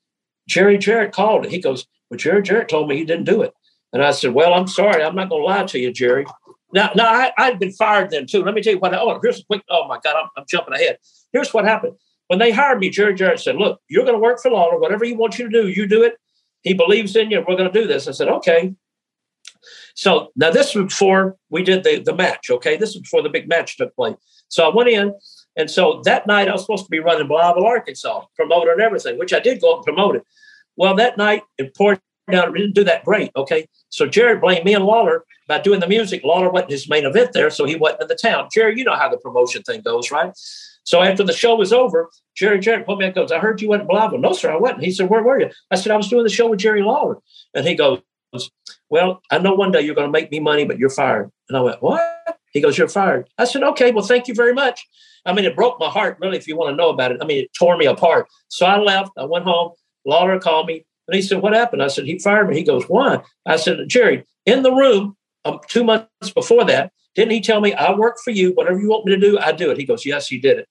Jerry Jarrett called it. He goes, Well, Jerry Jarrett told me he didn't do it. And I said, Well, I'm sorry. I'm not going to lie to you, Jerry. Now, now I, had been fired then too. Let me tell you what. Oh, here's a quick. Oh my God, I'm, I'm jumping ahead. Here's what happened. When they hired me, Jerry Jarrett said, Look, you're going to work for Lawler. Whatever he wants you to do, you do it. He believes in you. We're going to do this. I said, Okay. So now this was before we did the, the match. Okay. This was before the big match took place. So I went in. And so that night I was supposed to be running Blytheville, Arkansas, promoter and everything, which I did go up and promote it. Well, that night it poured down. Didn't do that great. Okay. So Jarrett blamed me and Lawler about doing the music. Lawler wasn't his main event there, so he wasn't in the town. Jerry, you know how the promotion thing goes, right? So after the show was over, Jerry Jarrett pulled me and goes, I heard you went to Blytheville. No, sir, I wasn't. He said, Where were you? I said, I was doing the show with Jerry Lawler. And he goes, Well, I know one day you're going to make me money, but you're fired. And I went, What? He goes, You're fired. I said, Okay, well, thank you very much. I mean, it broke my heart, really, if you want to know about it. I mean, it tore me apart. So I left. I went home. Lawler called me and he said, What happened? I said, He fired me. He goes, Why? I said, Jerry, in the room um, two months before that, didn't he tell me, I work for you. Whatever you want me to do, I do it. He goes, Yes, he did it.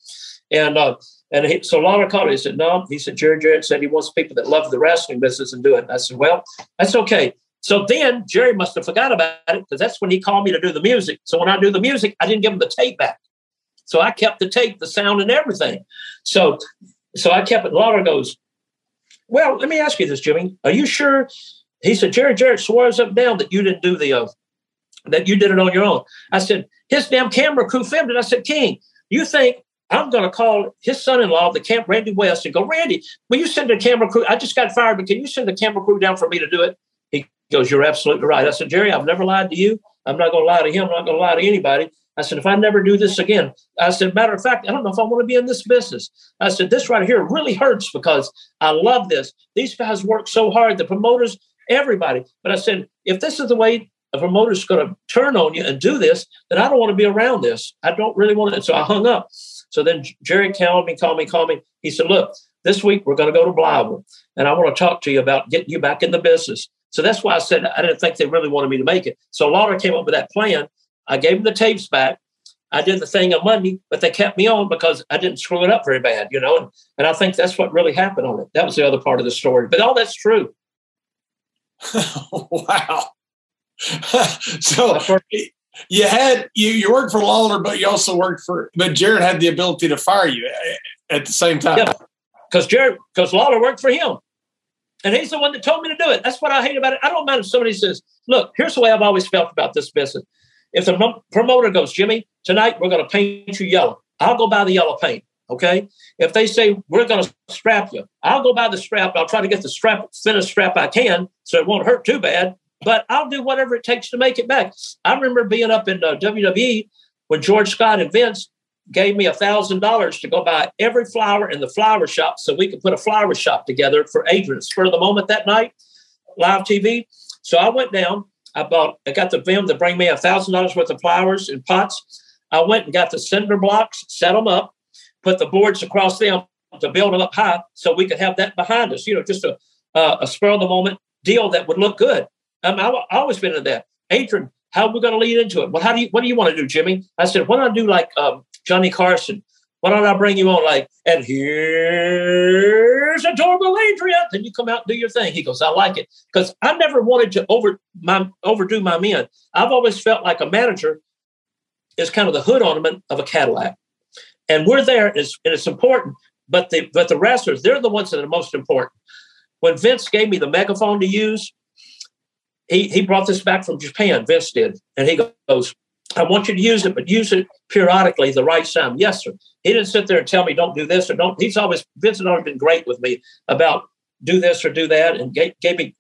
And uh, and he, so Lawler called me. He said, No. He said, Jerry Jarrett said he wants people that love the wrestling business and do it. I said, Well, that's okay. So then Jerry must have forgot about it because that's when he called me to do the music. So when I do the music, I didn't give him the tape back. So I kept the tape, the sound, and everything. So so I kept it. Lawler goes, Well, let me ask you this, Jimmy. Are you sure? He said, Jerry Jerry Jarrett swears up and down that you didn't do the uh, that you did it on your own. I said, his damn camera crew filmed it. I said, King, you think I'm going to call his son-in-law, the camp Randy West, and go, Randy, will you send a camera crew? I just got fired, but can you send a camera crew down for me to do it? He goes, You're absolutely right. I said, Jerry, I've never lied to you. I'm not going to lie to him. I'm not going to lie to anybody. I said, if I never do this again, I said, matter of fact, I don't know if I want to be in this business. I said, this right here really hurts because I love this. These guys work so hard, the promoters, everybody. But I said, if this is the way a promoter's going to turn on you and do this, then I don't want to be around this. I don't really want it. So I hung up. So then Jerry called me, called me, called me. He said, Look, this week we're going to go to Blytheville and I want to talk to you about getting you back in the business. So that's why I said I didn't think they really wanted me to make it. So Lawler came up with that plan. I gave them the tapes back. I did the thing on Monday, but they kept me on because I didn't screw it up very bad, you know. And, and I think that's what really happened on it. That was the other part of the story. But all that's true. wow. so you had you you worked for Lawler, but you also worked for. But Jarrett had the ability to fire you eh, eh, at the same time. Yeah, because Jarrett because Lawler worked for him, and he's the one that told me to do it. That's what I hate about it. I don't mind if somebody says, "Look, here's the way I've always felt about this business." If the promoter goes, Jimmy, tonight we're going to paint you yellow, I'll go buy the yellow paint. Okay. If they say we're going to strap you, I'll go buy the strap. I'll try to get the strap, thinnest strap I can, so it won't hurt too bad but I'll do whatever it takes to make it back. I remember being up in uh, WWE when George Scott and Vince gave me a thousand dollars to go buy every flower in the flower shop so we could put a flower shop together for Adrian for the moment that night, live TV. So I went down. I bought. I got the them to bring me a thousand dollars worth of flowers in pots. I went and got the cinder blocks, set them up, put the boards across them to build them up high, so we could have that behind us. You know, just a uh, a spur of the moment deal that would look good. Um, I, I always been in that. Adrian, how are we going to lead into it? Well, how do you? What do you want to do, Jimmy? I said, why don't I do like um, Johnny Carson? Why don't I bring you on like, and here's adorable Adrian? Then you come out and do your thing. He goes, I like it because I never wanted to over my overdo my men. I've always felt like a manager is kind of the hood ornament of a Cadillac, and we're there, and it's important. But the but the wrestlers, they're the ones that are most important. When Vince gave me the megaphone to use, he he brought this back from Japan. Vince did, and he goes, I want you to use it, but use it periodically the right time. Yes, sir. He didn't sit there and tell me don't do this or don't. He's always Vincent always been great with me about do this or do that, and gave, gave me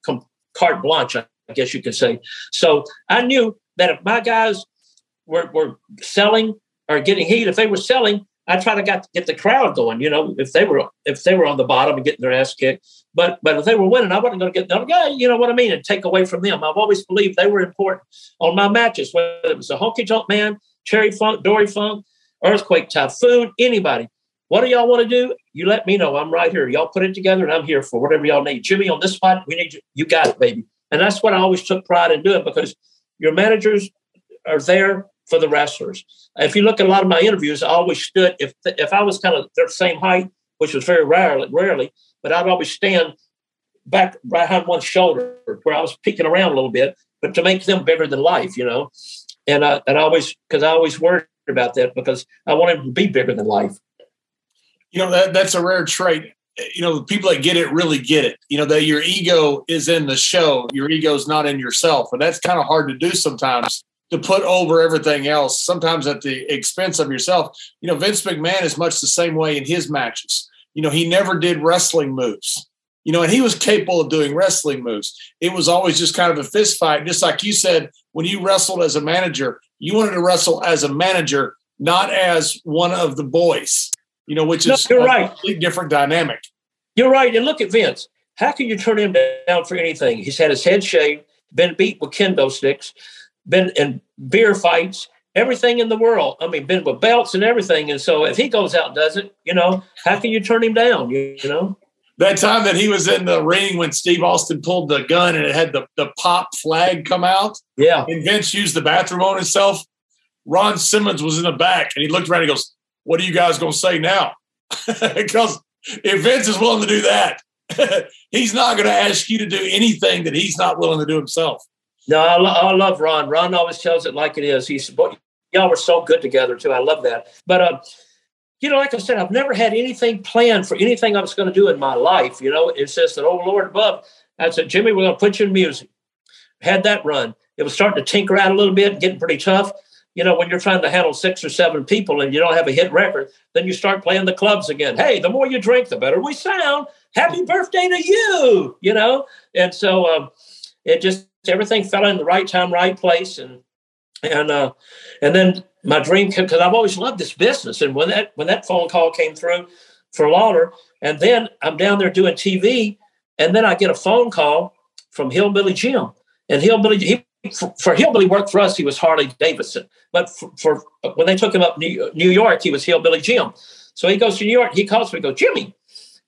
carte blanche, I guess you could say. So I knew that if my guys were were selling or getting heat, if they were selling, I try to get get the crowd going. You know, if they were if they were on the bottom and getting their ass kicked, but but if they were winning, I wasn't going to get them. Yeah, you know what I mean, and take away from them. I've always believed they were important on my matches, whether it was a Honky Tonk Man, Terry Funk, Dory Funk, Earthquake, Typhoon, anybody. What do y'all want to do? You let me know. I'm right here. Y'all put it together, and I'm here for whatever y'all need. Jimmy, on this spot, we need you. You got it, baby. And that's what I always took pride in doing because your managers are there for the wrestlers. If you look at a lot of my interviews, I always stood if if I was kind of their same height, which was very rarely, rarely, but I'd always stand back behind one shoulder where I was peeking around a little bit, but to make them bigger than life, you know. And I and I always because I always worried about that because I want them to be bigger than life. You know that that's a rare trait. You know, the people that get it really get it. You know that your ego is in the show, your ego is not in yourself, and that's kind of hard to do sometimes to put over everything else, sometimes at the expense of yourself. You know, Vince McMahon is much the same way in his matches. You know, he never did wrestling moves. You know, and he was capable of doing wrestling moves. It was always just kind of a fist fight, just like you said when you wrestled as a manager. You wanted to wrestle as a manager, not as one of the boys. You know, which is no, a right. completely different dynamic. You're right. And look at Vince. How can you turn him down for anything? He's had his head shaved, been beat with kendo sticks, been in beer fights, everything in the world. I mean, been with belts and everything. And so if he goes out and does it, you know, how can you turn him down? You, you know? That time that he was in the ring when Steve Austin pulled the gun and it had the, the pop flag come out. Yeah. And Vince used the bathroom on himself. Ron Simmons was in the back and he looked around and he goes, What are you guys going to say now? because if Vince is willing to do that, he's not going to ask you to do anything that he's not willing to do himself. No, I, lo- I love Ron. Ron always tells it like it is. He's y'all were so good together too. I love that. But uh, you know, like I said, I've never had anything planned for anything I was going to do in my life. You know, it's just that, oh Lord above. I said, Jimmy, we're going to put you in music. Had that run. It was starting to tinker out a little bit, getting pretty tough. You know, when you're trying to handle six or seven people and you don't have a hit record, then you start playing the clubs again. Hey, the more you drink, the better we sound. Happy birthday to you. You know, and so um, it just everything fell in the right time, right place, and and uh, and then my dream came because I've always loved this business. And when that when that phone call came through for Lawler, and then I'm down there doing TV, and then I get a phone call from Hillbilly Jim, and Hillbilly he for, for Hillbilly worked for us. He was Harley Davidson, but for, for when they took him up New, New York, he was Hillbilly Jim. So he goes to New York. He calls me. Goes Jimmy.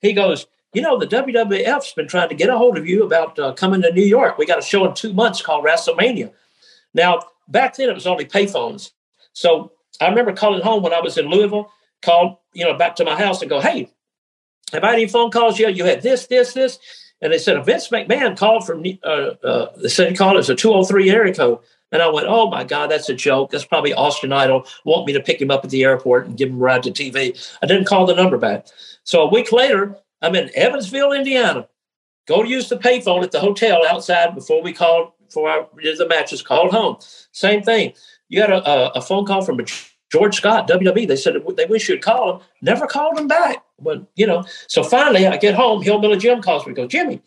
He goes you know, the WWF's been trying to get a hold of you about uh, coming to New York. We got a show in two months called WrestleMania. Now, back then it was only payphones. So I remember calling home when I was in Louisville, called, you know, back to my house and go, hey, have I had any phone calls yet? You had this, this, this. And they said, Vince McMahon called from, uh, uh, they said he called, a 203 area code. And I went, oh my God, that's a joke. That's probably Austin Idol want me to pick him up at the airport and give him a ride to TV. I didn't call the number back. So a week later, I'm in Evansville, Indiana. Go to use the payphone at the hotel outside before we called before I did the matches. Called home. Same thing. You got a, a, a phone call from George Scott, WWE. They said they wish you'd call him. Never called him back. But you know, so finally I get home. Hillbilly Jim calls me. Goes Jimmy,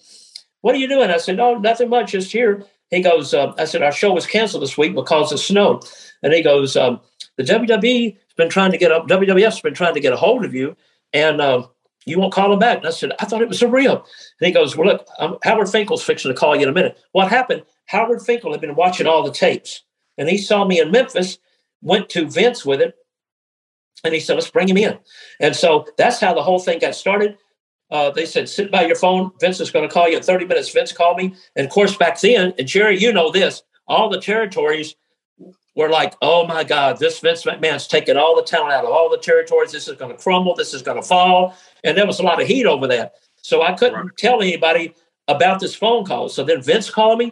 what are you doing? I said, No, nothing much. Just here. He goes, uh, I said, our show was canceled this week because of snow. And he goes, um, the WWE has been trying to get up. WWF's been trying to get a hold of you, and uh, you won't call him back." And I said, "I thought it was surreal." And he goes, "Well, look, um, Howard Finkel's fixing to call you in a minute." What happened? Howard Finkel had been watching all the tapes, and he saw me in Memphis. Went to Vince with it, and he said, "Let's bring him in." And so that's how the whole thing got started. Uh, they said, sit by your phone. Vince is going to call you in 30 minutes. Vince called me. And of course, back then, and Jerry, you know this, all the territories were like, oh my God, this Vince McMahon's taking all the talent out of all the territories. This is going to crumble. This is going to fall. And there was a lot of heat over that. So I couldn't right. tell anybody about this phone call. So then Vince called me,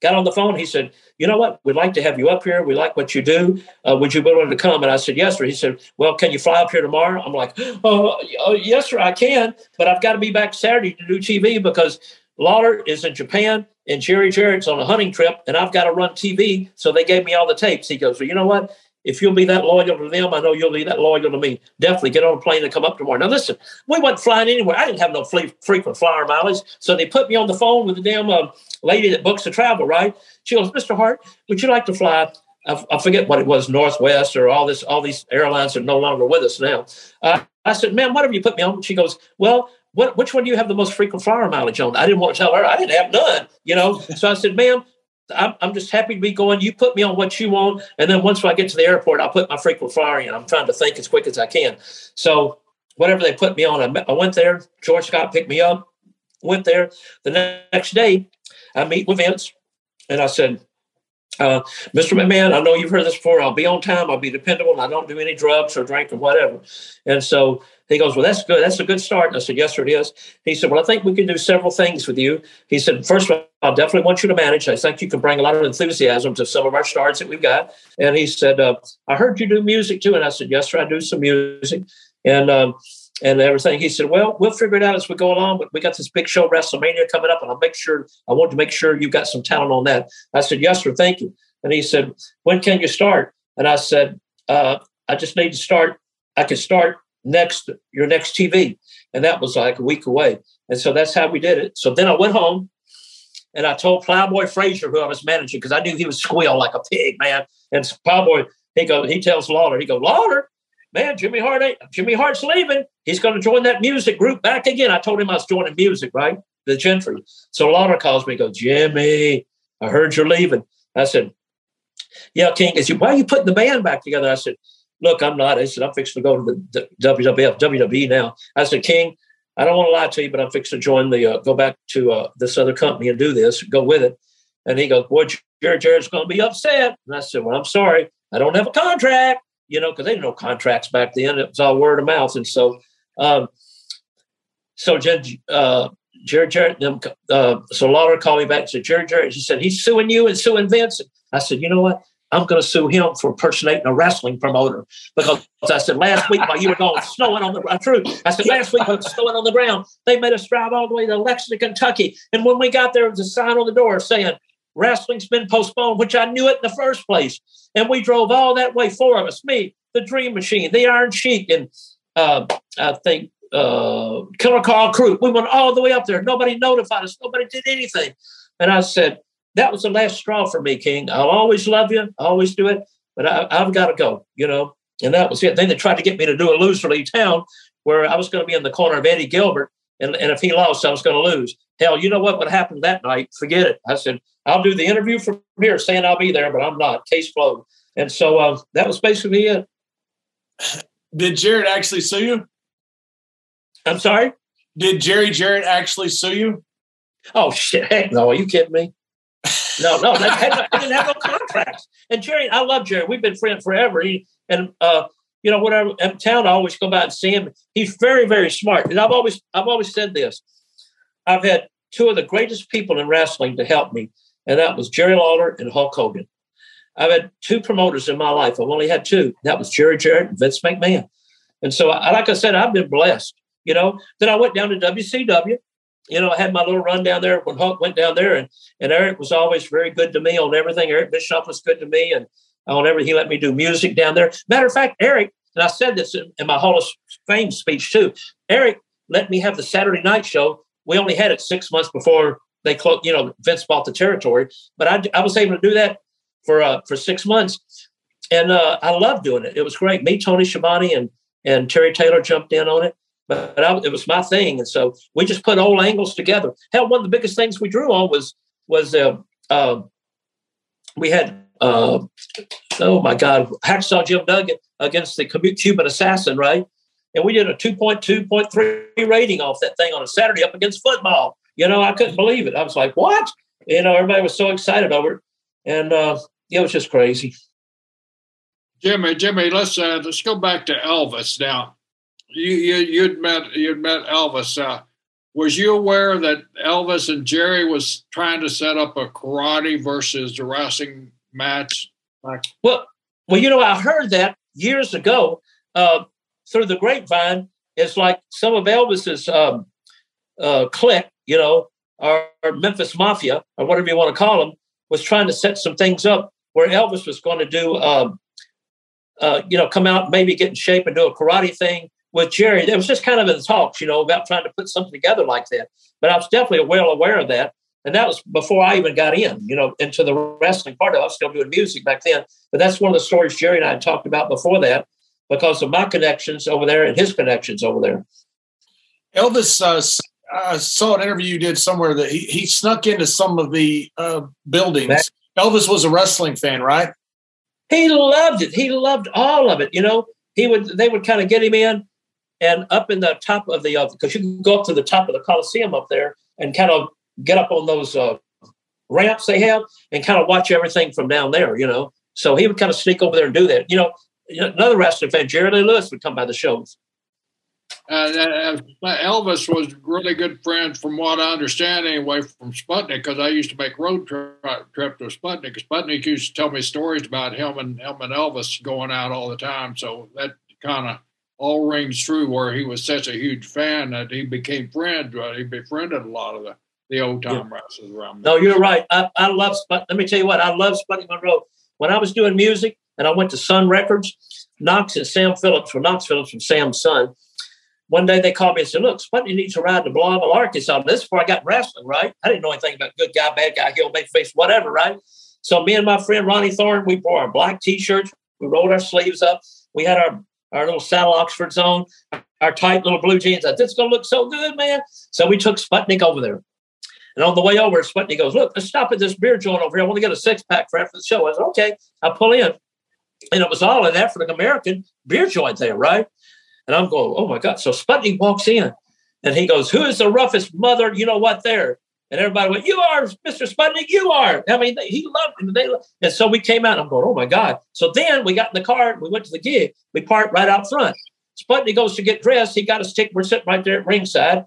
got on the phone. He said, you know what? We'd like to have you up here. We like what you do. Uh, would you be willing to come? And I said, yes, sir. He said, well, can you fly up here tomorrow? I'm like, oh, oh yes, sir, I can. But I've got to be back Saturday to do TV because Lawler is in Japan and Jerry Jarrett's on a hunting trip and I've got to run TV. So they gave me all the tapes. He goes, well, you know what? If you'll be that loyal to them, I know you'll be that loyal to me. Definitely get on a plane and come up tomorrow. Now, listen, we wasn't flying anywhere. I didn't have no free, frequent flyer mileage. So they put me on the phone with the damn uh, lady that books the travel, right? She goes, Mr. Hart, would you like to fly? I, I, forget what it was, Northwest or all this, all these airlines are no longer with us now. Uh, I said, ma'am, whatever you put me on. She goes, well, what, which one do you have the most frequent flyer mileage on? I didn't want to tell her. I didn't have none, you know. so I said, ma'am, I'm, I'm just happy to be going. You put me on what you want. And then once I get to the airport, I'll put my frequent flyer in. I'm trying to think as quick as I can. So whatever they put me on, I, I went there. George Scott picked me up, went there. The next day, I meet with Vince and I said, uh, Mr. McMahon, I know you've heard this before. I'll be on time. I'll be dependable. I don't do any drugs or drink or whatever. And so he goes, Well, that's good. That's a good start. And I said, Yes, sir, it is. He said, Well, I think we can do several things with you. He said, First of all, I definitely want you to manage. I think you can bring a lot of enthusiasm to some of our stars that we've got. And he said, uh, I heard you do music too. And I said, Yes, sir, I do some music. And um, and everything. He said, "Well, we'll figure it out as we go along. But we got this big show, WrestleMania, coming up, and I'll make sure. I want to make sure you've got some talent on that." I said, "Yes, sir. Thank you." And he said, "When can you start?" And I said, uh, "I just need to start. I could start next your next TV." And that was like a week away. And so that's how we did it. So then I went home and I told Plowboy Frazier, who I was managing, because I knew he would squeal like a pig, man. And Plowboy, he go, he tells Lawler, he goes, Lawler, man, Jimmy Hart ain't Jimmy Hart's leaving. He's going to join that music group back again. I told him I was joining music, right? The Gentrys. So Lawler calls me, goes, Jimmy, I heard you're leaving. I said, Yeah, King. He said, Why are you putting the band back together? I said, Look, I'm not. I said, I'm fixing to go to the WWF, WWE now. I said, King, I don't want to lie to you, but I'm fixing to join the, uh, go back to uh, this other company and do this, go with it. And he goes, Boy, Jared Jarrett's going to be upset. And I said, Well, I'm sorry. I don't have a contract you know, because they didn't know contracts back then. It was all word of mouth. And so, um, so uh, Jerry Jarrett, uh, so Lawler called me back and said, Jerry Jarrett, he said, he's suing you and suing Vince. I said, you know what? I'm going to sue him for impersonating a wrestling promoter because I said last week while you were going snowing on the true. I said last week when snowing on the ground, they made us drive all the way to Lexington, Kentucky, and when we got there, there was a sign on the door saying wrestling's been postponed, which I knew it in the first place. And we drove all that way, four of us, me, the Dream Machine, the Iron Sheik, and uh, I think uh, Killer Karl Kruke. We went all the way up there. Nobody notified us. Nobody did anything. And I said, that was the last straw for me, King. I'll always love you. I always do it, but I, have got to go, you know. And that was it. Then they tried to get me to do a loser league town where I was going to be in the corner of Eddie Gilbert. And, and if he lost, I was going to lose. Hell, you know what would happen that night? Forget it. I said, I'll do the interview from here saying I'll be there, but I'm not. Case closed. And so uh, that was basically it. Did Jarrett actually sue you? I'm sorry? Did Jerry Jarrett actually sue you? Oh, shit. Heck no. Are you kidding me? No, no. I, didn't have no contracts. And Jerry, I love Jerry. We've been friends forever. He, and, uh, you know, when I'm in town, I always go by and see him. He's very, very smart. And I've always, I've always said this. I've had two of the greatest people in wrestling to help me, and that was Jerry Lawler and Hulk Hogan. I've had two promoters in my life. I've only had two. That was Jerry Jarrett and Vince McMahon. And so, I, like I said, I've been blessed. You know. Then I went down to WCW. You know, I had my little run down there when Hulk went down there, and and Eric was always very good to me on everything. Eric Bischoff was good to me, and on everything. He let me do music down there. Matter of fact, Eric, and I said this in, in my Hall of Fame speech too. Eric let me have the Saturday night show. We only had it six months before they closed. You know, Vince bought the territory, but I, I was able to do that for uh, for six months. and uh, I loved doing it. It was great. Me, Tony Schiavone, and and Terry Taylor jumped in on it. But I, it was my thing, and so we just put old angles together. Hell, one of the biggest things we drew on was was uh, uh, we had uh, oh my God, Hacksaw Jim Duggan against the Cuban assassin, right? And we did a 2.2.3 rating off that thing on a Saturday up against football. You know, I couldn't believe it. I was like, what? You know, everybody was so excited over it. And uh, it was just crazy. Jimmy, Jimmy, let's uh, let's go back to Elvis now. You, you you'd met you'd met Elvis. Uh, was you aware that Elvis and Jerry was trying to set up a karate versus wrestling match? Well, well, you know, I heard that years ago uh, through the grapevine. It's like some of Elvis's um, uh, clique, you know, or, or Memphis Mafia, or whatever you want to call them, was trying to set some things up where Elvis was going to do, um, uh, you know, come out, maybe get in shape and do a karate thing with Jerry. It was just kind of in the talks, you know, about trying to put something together like that. But I was definitely well aware of that. And that was before I even got in, you know, into the wrestling part of it. I was still doing music back then. But that's one of the stories Jerry and I had talked about before that because of my connections over there and his connections over there. Elvis, uh, I saw an interview you did somewhere that he, he snuck into some of the uh, buildings. Elvis was a wrestling fan, right? He loved it. He loved all of it. You know, he would they would kind of get him in and up in the top of the because uh, you can go up to the top of the Coliseum up there and kind of get up on those uh, ramps they have and kind of watch everything from down there, you know. So he would kind of sneak over there and do that. You know, another wrestling fan, Jerry Lee Lewis, would come by the shows. Uh, Elvis was really good friends, from what I understand, anyway, from Sputnik, because I used to make road tri- trip to Sputnik. Sputnik used to tell me stories about him and him and Elvis going out all the time. So that kind of all rings true, where he was such a huge fan that he became friends. Right? He befriended a lot of the the old time yeah. wrestlers around. No, you're right. I, I love Sput. Let me tell you what, I love Sputnik Monroe. When I was doing music and I went to Sun Records, Knox and Sam Phillips, or Knox Phillips from Sam's son, one day they called me and said, Look, Sputnik needs to ride to Blytheville, Arkansas. This before I got wrestling, right? I didn't know anything about good guy, bad guy, heel, big face, whatever, right? So me and my friend Ronnie Thorne, we wore our black t-shirts, we rolled our sleeves up, we had our our little saddle Oxfords on, our tight little blue jeans. I, this is gonna look so good, man. So we took Sputnik over there. And on the way over, Sputnik goes, Look, let's stop at this beer joint over here. I want to get a six pack for after the show. I said, Okay. I pull in. And it was all an African American beer joint there, right? And I'm going, Oh my God. So Sputnik walks in and he goes, Who is the roughest mother? You know what, there? And everybody went, You are, Mr. Sputnik, you are. I mean, he loved him. They, and so we came out. I'm going, Oh my God. So then we got in the car. We went to the gig. We parked right out front. Sputnik goes to get dressed. He got a stick. We're sitting right there at ringside.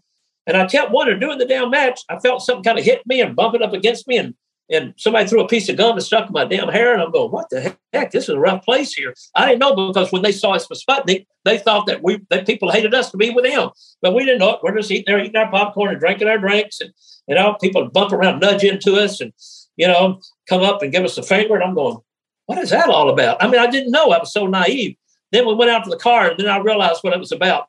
And I kept wondering, doing the damn match, I felt something kind of hit me and bumping up against me. And, and somebody threw a piece of gum and stuck in my damn hair. And I'm going, what the heck? This is a rough place here. I didn't know because when they saw us for Sputnik, they thought that we that people hated us to be with them. But we didn't know it. We're just eating there, eating our popcorn and drinking our drinks. And, you know, people bump around, nudge into us and, you know, come up and give us a finger. And I'm going, what is that all about? I mean, I didn't know. I was so naive. Then we went out to the car and then I realized what it was about.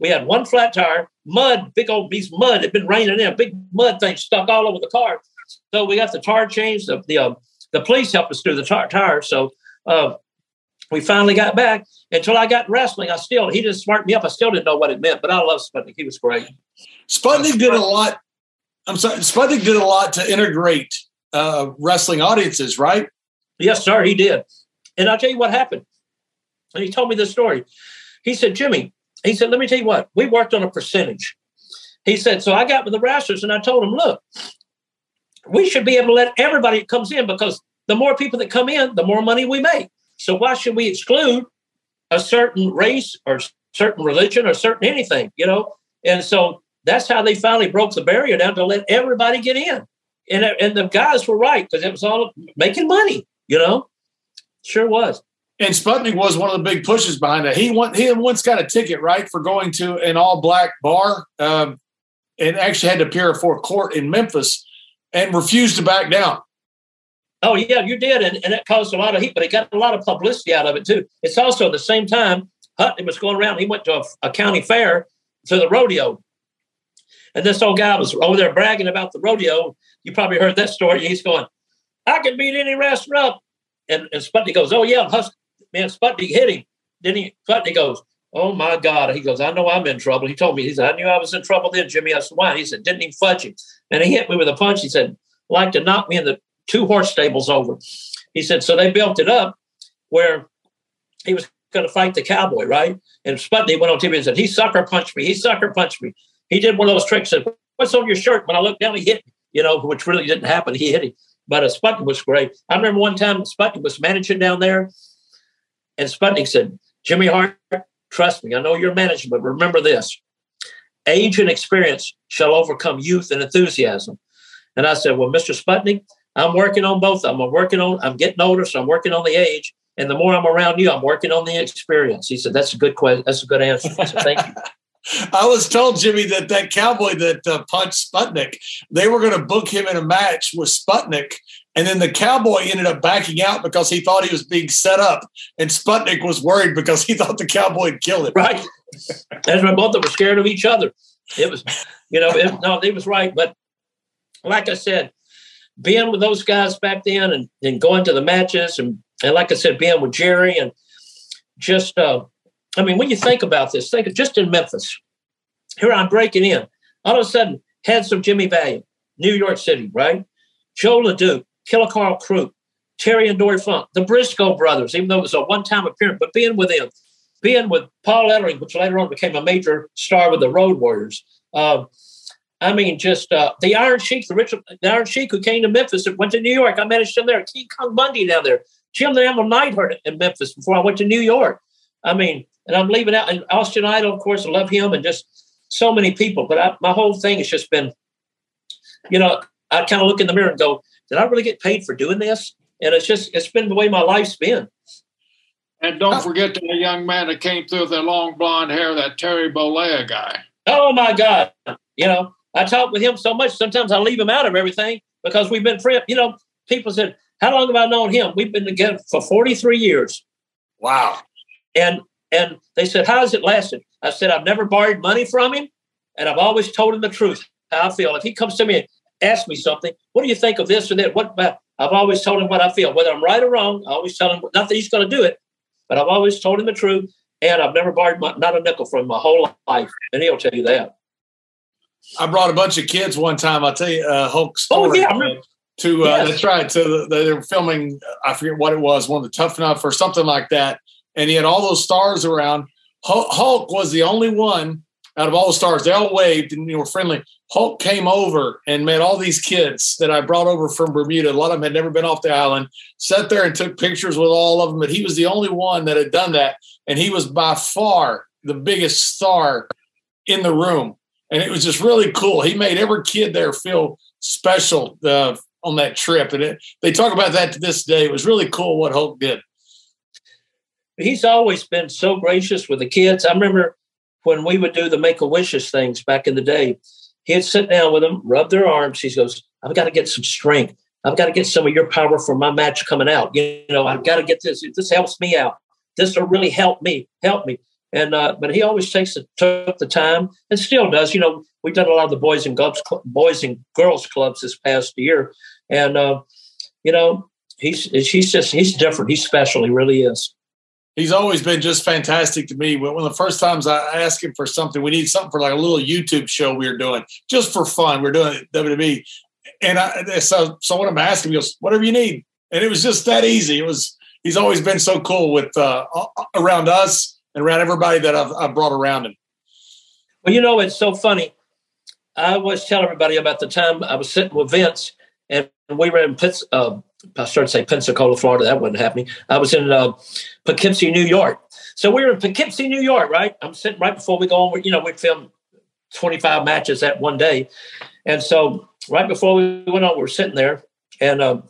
We had one flat tire, mud, big old piece of mud. It had been raining in, a big mud thing stuck all over the car. So we got the tire changed. The the, uh, the police helped us through the tar- tire. So uh, we finally got back. Until I got wrestling, I still he just smarted me up. I still didn't know what it meant, but I love Sputnik. He was great. Sputnik did a lot. I'm sorry, Sputnik did a lot to integrate uh, wrestling audiences, right? Yes, sir, he did. And I'll tell you what happened. And he told me this story. He said, Jimmy, he said, let me tell you what, we worked on a percentage. He said, so I got with the wrestlers and I told them, look, we should be able to let everybody that comes in because the more people that come in, the more money we make. So why should we exclude a certain race or certain religion or certain anything, you know? And so that's how they finally broke the barrier down to let everybody get in. And, and the guys were right because it was all making money, you know? Sure was and Sputnik was one of the big pushes behind that. He went, he once got a ticket right for going to an all black bar, um, and actually had to appear before court in Memphis, and refused to back down. Oh yeah, you did, and, and it caused a lot of heat, but it got a lot of publicity out of it too. It's also at the same time Hutton was going around. He went to a, a county fair to the rodeo, and this old guy was over there bragging about the rodeo. You probably heard that story. He's going, "I can beat any wrestler up," and, and Sputnik goes, "Oh yeah, man, Sputnik hit him. Then he Sputnik goes, Oh my God. He goes, I know I'm in trouble. He told me, he said, I knew I was in trouble then, Jimmy. I said, why? He said, didn't even fudge him. And he hit me with a punch. He said, like to knock me in the two horse stables over. He said, so they built it up where he was going to fight the cowboy, right? And Sputnik went on TV and said, he sucker punched me. He sucker punched me. He did one of those tricks. Said, what's on your shirt? When I looked down, he hit me, you know, which really didn't happen. He hit him. But uh, Sputnik was great. I remember one time Sputnik was managing down there, and Sputnik said, Jimmy Hart, Trust me, I know you're managing, but remember this age and experience shall overcome youth and enthusiasm. And I said, Well, Mr. Sputnik, I'm working on both. I'm working on, I'm getting older, so I'm working on the age. And the more I'm around you, I'm working on the experience. He said, That's a good question. That's a good answer. I said, Thank you. I was told Jimmy that that cowboy that uh, punched Sputnik, they were going to book him in a match with Sputnik, and then the cowboy ended up backing out because he thought he was being set up, and Sputnik was worried because he thought the cowboy had killed him. Right. That's when both of them were scared of each other. It was, you know, it, no, he was right. But like I said, being with those guys back then and, and going to the matches and, and like I said, being with Jerry and just uh, I mean, when you think about this, think of just in Memphis. Here I'm breaking in. All of a sudden, had some Jimmy Valiant, New York City, right? Joe LeDuc, Killer Karl Kruke, Terry and Dory Funk, the Brisco brothers, even though it was a one-time appearance, but being with them, being with Paul Ellering, which later on became a major star with the Road Warriors. Uh, I mean, just uh, the Iron Sheik, the Richard, the Iron Sheik who came to Memphis and went to New York. I managed him there. King Kong Bundy down there. Jim the Anvil Neidhart in Memphis before I went to New York. I mean, and I'm leaving out. And Austin Idol, of course, I love him, and just so many people. But I, my whole thing has just been, you know, I kind of look in the mirror and go, "Did I really get paid for doing this?" And it's just it's been the way my life's been. And don't oh. forget the young man that came through with the long blonde hair, that Terry Bollea guy. Oh my God! You know, I talk with him so much. Sometimes I leave him out of everything because we've been friends. You know, people said, "How long have I known him?" We've been together for forty three years. Wow! And and they said, How has it lasted? I said, I've never borrowed money from him, and I've always told him the truth, how I feel. If he comes to me and asks me something, what do you think of this or that? What about? I've always told him what I feel. Whether I'm right or wrong, I always tell him, not that he's going to do it, but I've always told him the truth. And I've never borrowed my, not a nickel from him my whole life. And he'll tell you that. I brought a bunch of kids one time. I'll tell you, uh, Hulk story. Oh, yeah. To, uh, yes. that's right. So they were filming, I forget what it was, one of the Tough Enough or something like that and he had all those stars around. Hulk was the only one out of all the stars. They all waved and know, were friendly. Hulk came over and met all these kids that I brought over from Bermuda. A lot of them had never been off the island. Sat there and took pictures with all of them, but he was the only one that had done that, and he was by far the biggest star in the room. And it was just really cool. He made every kid there feel special uh, on that trip, and it, they talk about that to this day. It was really cool what Hulk did he's always been so gracious with the kids. I remember when we would do the make a wishes things back in the day, he'd sit down with them, rub their arms. He goes, I've got to get some strength. I've got to get some of your power for my match coming out. You know, I've got to get this. This helps me out. This will really help me, help me. And uh, but he always takes the, took the time and still does. You know, we've done a lot of the boys and boys and girls clubs this past year, and uh, you know, he's he's just he's different. He's special. He really is he's always been just fantastic to me. One of the first times I asked him for something, we need something for like a little YouTube show we were doing just for fun. We are doing WWE. And I, so, so when I'm asking, he goes, whatever you need. And it was just that easy. It was, he's always been so cool with, uh, around us and around everybody that I've, I've brought around him. Well, you know, it's so funny. I always tell everybody about the time I was sitting with Vince and we were in Pitts, uh, I started to say Pensacola, Florida. That wasn't happening. I was in uh, Poughkeepsie, New York. So we were in Poughkeepsie, New York, right? I'm sitting right before we go on. You know, we filmed 25 matches that one day. And so right before we went on, we were sitting there. And uh,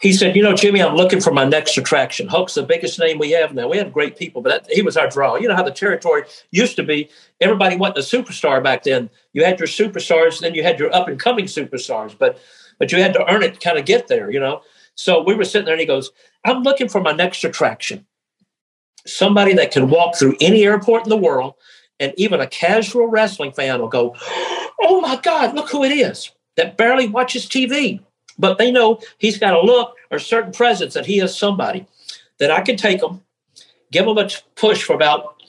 he said, You know, Jimmy, I'm looking for my next attraction. Hulk's the biggest name we have now. We had great people, but that, he was our draw. You know how the territory used to be. Everybody wasn't a superstar back then. You had your superstars, then you had your up and coming superstars. But but you had to earn it to kind of get there, you know. So we were sitting there and he goes, I'm looking for my next attraction. Somebody that can walk through any airport in the world, and even a casual wrestling fan will go, Oh my God, look who it is that barely watches TV. But they know he's got a look or certain presence that he is somebody. that I can take them, give them a push for about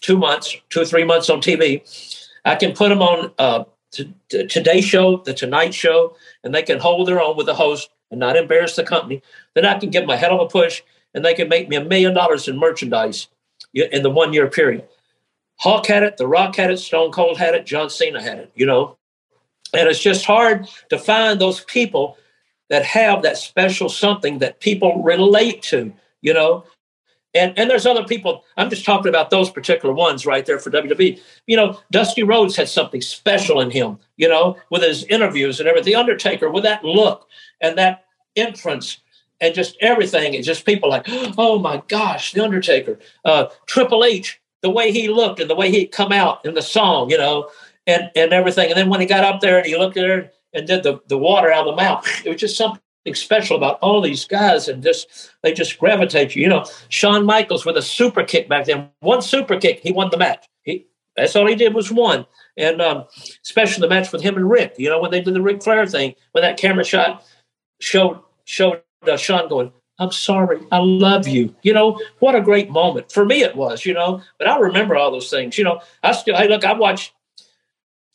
two months, two or three months on TV. I can put them on uh, t- t- Today Show, the Tonight Show, and they can hold their own with the host and not embarrass the company. Then I can give them a hell of a push, and they can make me a million dollars in merchandise in the one year period. Hulk had it, The Rock had it, Stone Cold had it, John Cena had it, you know. And it's just hard to find those people that have that special something that people relate to, you know. And and there's other people. I'm just talking about those particular ones right there for WWE. You know, Dusty Rhodes had something special in him, you know, with his interviews and everything. The Undertaker with that look and that entrance and just everything. It's just people like, oh my gosh, the Undertaker. Uh, Triple H, the way he looked and the way he'd come out in the song, you know, and and everything. And then when he got up there and he looked there and did the, the water out of the mouth, it was just something special about all these guys and just they just gravitate you. You know, Shawn Michaels with a super kick back then. One super kick, he won the match. He that's all he did was one. And um, especially the match with him and Rick, you know, when they did the Ric Flair thing, when that camera shot showed showed uh, Shawn going, I'm sorry, I love you. You know, what a great moment. For me, it was, you know, but I remember all those things. You know, I still, hey, look, I watch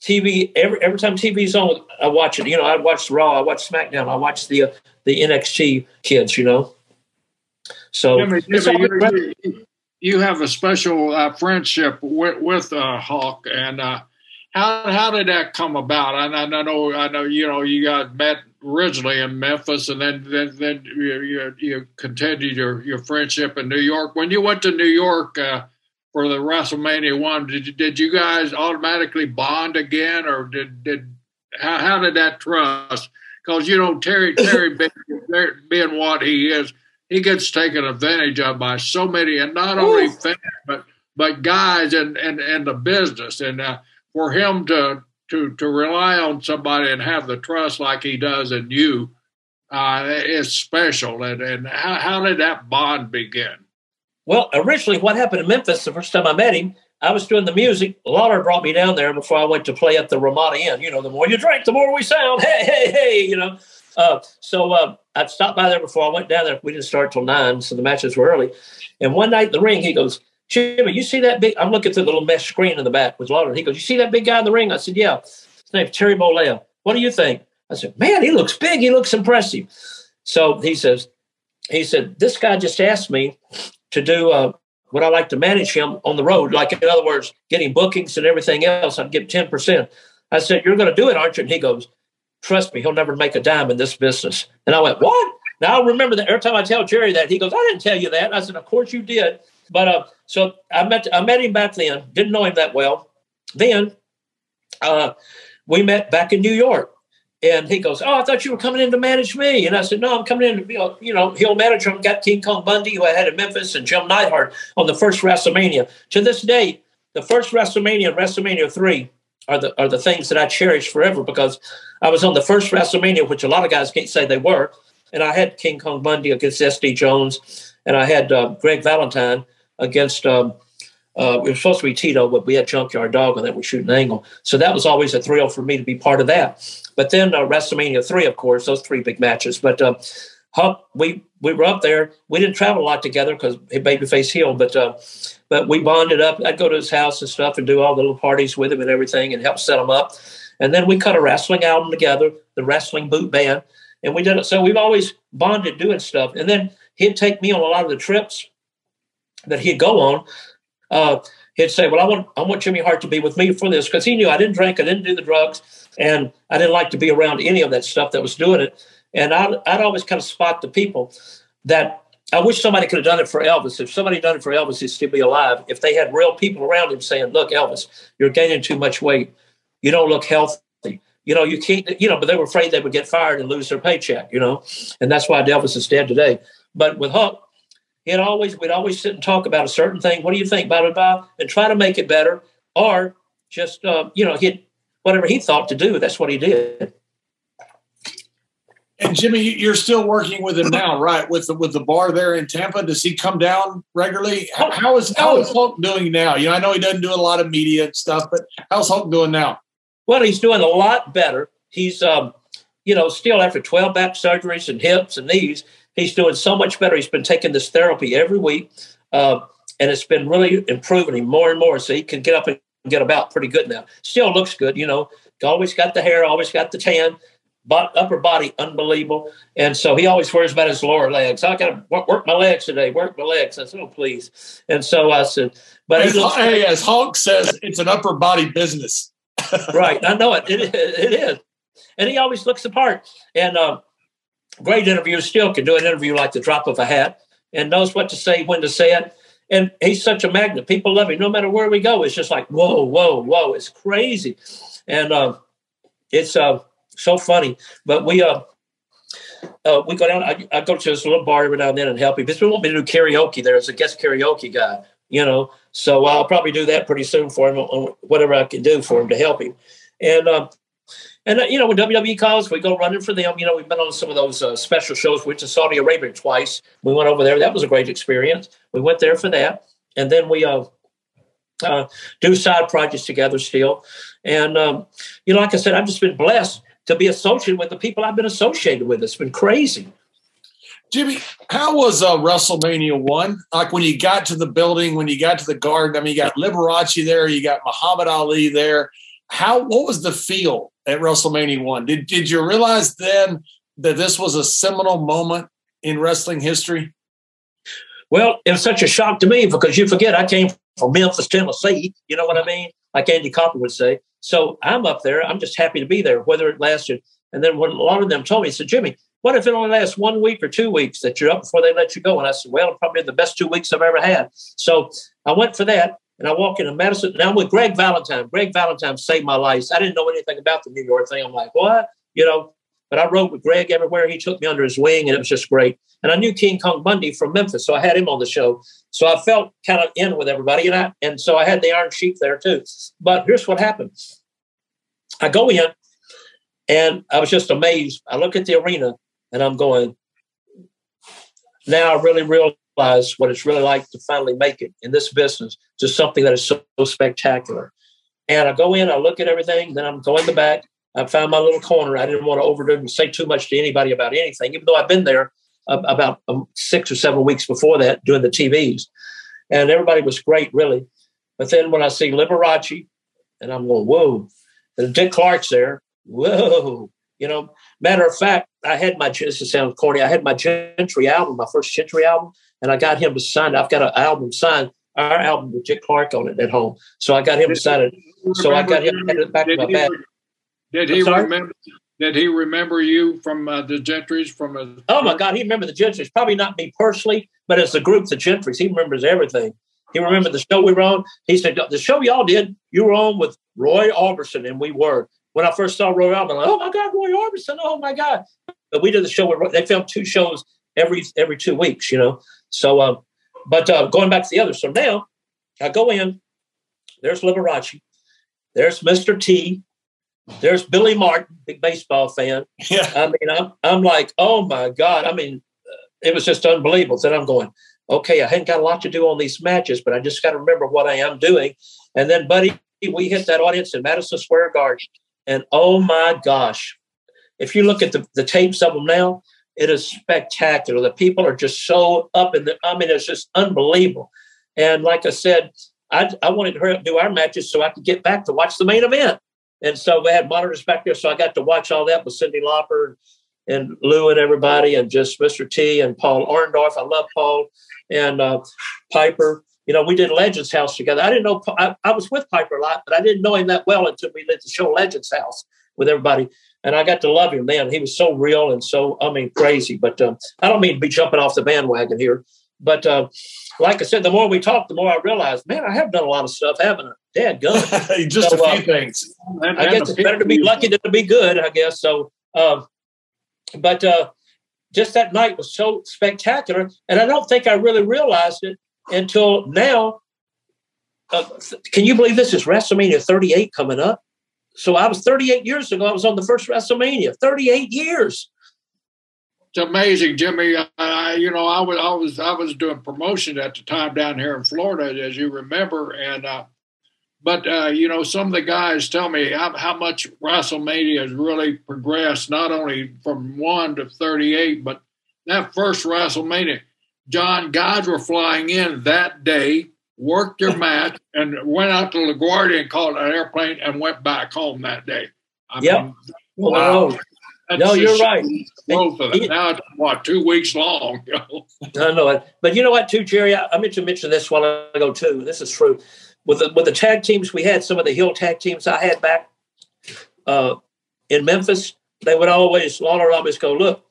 TV every every time TV's on, I watch it. You know, I watch Raw, I watch SmackDown, I watch the uh, the NXT kids. You know, so Jimmy, Jimmy, you, you, have a special uh, friendship with with uh, Hulk, and uh, how how did that come about? I, I know I know you know you got met originally in Memphis, and then then then you you, you continued your your friendship in New York. When you went to New York uh, for the WrestleMania one, did you, did you guys automatically bond again, or did did how, how did that trust? Because you know Terry Terry being, being what he is, he gets taken advantage of by so many, and not only fans but but guys and and and the business, and uh, for him to to to rely on somebody and have the trust like he does in you uh, is special. And and how how did that bond begin? Well, originally, what happened in Memphis the first time I met him, I was doing the music. Lawler brought me down there before I went to play at the Ramada Inn. You know, the more you drink, the more we sound. Hey, hey, hey, you know. Uh, so uh, I'd stopped by there before I went down there. We didn't start till nine, so the matches were early. And one night in the ring, he goes, Jimmy, you see that big? I'm looking through the little mesh screen in the back with Lawler. He goes, You see that big guy in the ring? I said, Yeah. His name's Terry Bollea. What do you think? I said, Man, he looks big. He looks impressive. So he says, He said, This guy just asked me to do uh, would I like to manage him on the road? Like, in other words, getting bookings and everything else, I'd give 10%. I said, You're going to do it, aren't you? And he goes, Trust me, he'll never make a dime in this business. And I went, What? Now I remember that every time I tell Jerry that, he goes, I didn't tell you that. I said, Of course you did. But uh, so I met I met him back then, didn't know him that well. Then uh, we met back in New York. And he goes, Oh, I thought you were coming in to manage me. And I said, No, I'm coming in to be, a, you know, heel manager. I've got King Kong Bundy, who I had in Memphis, and Jim Neidhart on the first WrestleMania. To this day, the first WrestleMania and WrestleMania 3 are the, are the things that I cherish forever because I was on the first WrestleMania, which a lot of guys can't say they were. And I had King Kong Bundy against SD Jones, and I had uh, Greg Valentine against. Um, uh, it was supposed to be Tito, but we had Junkyard Dog, and that was shooting angle. So that was always a thrill for me to be part of that. But then uh, WrestleMania three, of course, those three big matches. But uh, we we were up there. We didn't travel a lot together because babyface heel, but uh, but we bonded up. I'd go to his house and stuff and do all the little parties with him and everything, and help set him up. And then we cut a wrestling album together, the Wrestling Boot Band, and we did it. So we've always bonded doing stuff. And then he'd take me on a lot of the trips that he'd go on, uh, he'd say, "Well, I want I want Jimmy Hart to be with me for this because he knew I didn't drink, I didn't do the drugs, and I didn't like to be around any of that stuff that was doing it. And I'd, I'd always kind of spot the people that I wish somebody could have done it for Elvis. If somebody done it for Elvis, he'd still be alive. If they had real people around him saying, "Look, Elvis, you're gaining too much weight. You don't look healthy." You know, you can't, you know, but they were afraid they would get fired and lose their paycheck, you know, and that's why Elvis is dead today. But with Hulk, he'd always we'd always sit and talk about a certain thing. What do you think, blah blah blah, and try to make it better, or just uh, you know, he whatever he thought to do. That's what he did. And Jimmy, you're still working with him now, right? With the with the bar there in Tampa, does he come down regularly? How, how is how is Hulk doing now? You know, I know he doesn't do a lot of media and stuff, but how's Hulk doing now? Well, he's doing a lot better. He's, um, you know, still after 12 back surgeries and hips and knees, he's doing so much better. He's been taking this therapy every week, uh, and it's been really improving him more and more. So he can get up and get about pretty good now. Still looks good, you know. Always got the hair, always got the tan, but upper body unbelievable. And so he always worries about his lower legs. I got to work, work, my legs today. Work my legs. I said, "Oh, please." And so I said, "But as, looks, hey, as Hulk says, it's an upper body business." right, I know it. it. It is, and he always looks the part. And uh, great interview. Still can do an interview like the drop of a hat, and knows what to say, when to say it. And he's such a magnet. People love him no matter where we go. It's just like, whoa, whoa, whoa. It's crazy. And uh, it's uh, so funny. But we uh, uh, we go down. I, I, go to this little bar every now and then and help him. Because we want me to do karaoke there as a guest karaoke guy, you know. So I'll probably do that pretty soon for him, whatever I can do for him to help him. And uh, and uh, you know, when WWE calls, we go running for them. You know, we've been on some of those uh, special shows. We went to Saudi Arabia twice. We went over there. That was a great experience. We went there for that, and then we uh, uh, do side projects together still. And um, you know, like I said, I've just been blessed to be associated with the people I've been associated with. It's been crazy. Jimmy, how was uh, WrestleMania one? Like when you got to the building, when you got to the garden. I mean, you got Liberace there, you got Muhammad Ali there. How? What was the feel at WrestleMania one? Did Did you realize then that this was a seminal moment in wrestling history? Well, it was such a shock to me because you forget I came from Memphis, Tennessee. You know what I mean? Like Andy Copper would say. So I'm up there. I'm just happy to be there, whether it lasted. And then when a lot of them told me, said, Jimmy, what if it only lasts one week or two weeks that you're up before they let you go? And I said, well, probably the best two weeks I've ever had. So I went for that. And I walk into Madison. Now I'm with Greg Valentine. Greg Valentine saved my life. I didn't know anything about the New York thing. I'm like, what? You know, but I rode with Greg everywhere. He took me under his wing, and it was just great. And I knew King Kong Bundy from Memphis, so I had him on the show. So I felt kind of in with everybody, and I and so I had the Iron Sheik there too. But here's what happens: I go in, and I was just amazed. I look at the arena, and I'm going. Now I really, really realize what it's really like to finally make it in this business, to something that is so, so spectacular. And I go in, I look at everything, then I'm going the back, I found my little corner. I didn't want to overdo and say too much to anybody about anything, even though I've been there uh, about um, six or seven weeks before that doing the TVs. And everybody was great, really. But then when I see Liberace, and I'm going, whoa. And Dick Clark's there, whoa. You know, matter of fact, I had my, this sounds corny, I had my Gentry album, my first Gentry album, and I got him to sign it. I've got an album signed, our album with Dick Clark on it at home. So I got him to sign it. So I got him to the back of my bag. Did he remember? Did he remember you from uh, the Gentrys? From oh my God, he remembered the Gentrys. Probably not me personally, but as a group, the Gentrys. He remembers everything. He remembered the show we were on. He said the show y'all did. You were on with Roy Orbison, and we were. When I first saw Roy Orbison, I'm like, oh my God, Roy Orbison! Oh my God! But we did the show. With, they filmed two shows every every two weeks, you know. So, um, but uh, going back to the other. So now I go in. There's Liberace. There's Mr. T. There's Billy Martin, big baseball fan. Yeah. I mean, I'm, I'm like, oh my God. I mean, it was just unbelievable. Then I'm going, okay, I hadn't got a lot to do on these matches, but I just got to remember what I am doing. And then, buddy, we hit that audience in Madison Square Garden. And oh my gosh, if you look at the, the tapes of them now, it is spectacular. The people are just so up in the, I mean, it's just unbelievable. And like I said, I, I wanted to do our matches so I could get back to watch the main event. And so we had monitors back there. So I got to watch all that with Cyndi Lauper and Lou and everybody and just Mr. T and Paul Orndorff. I love Paul and uh, Piper. You know, we did Legends House together. I didn't know, I, I, was with Piper a lot, but I didn't know him that well until we did the show Legends House with everybody. And I got to love him then. He was so real and so, I mean, crazy. But um, I don't mean to be jumping off the bandwagon here. But uh, like I said, the more we talk, the more I realized, man, I have done a lot of stuff, haven't I? Dad gun. Just so, a few uh, things. I guess it's better to be lucky than to be good, I guess. So, um, but uh, just that night was so spectacular. And I don't think I really realized it until now. Uh, can you believe this is WrestleMania 38 coming up? So I was 38 years ago. I was on the first WrestleMania. 38 years it's amazing, Jimmy. I, you know, I was I was I was doing promotion at the time down here in Florida, as you remember, and uh, but uh, you know, some of the guys tell me how, how much WrestleMania has really progressed, not only from one to thirty-eight, but that first WrestleMania, John, guys were flying in that day, worked their match, and went out to LaGuardia and called an airplane and went back home that day. I yep. Mean, wow. That's no, you're right. Growth of it. Now it's what two weeks long. I know it, but you know what, too, Jerry. I, I meant to mention this while ago too. This is true. With the with the tag teams we had, some of the hill tag teams I had back uh, in Memphis, they would always Lawler always go, look,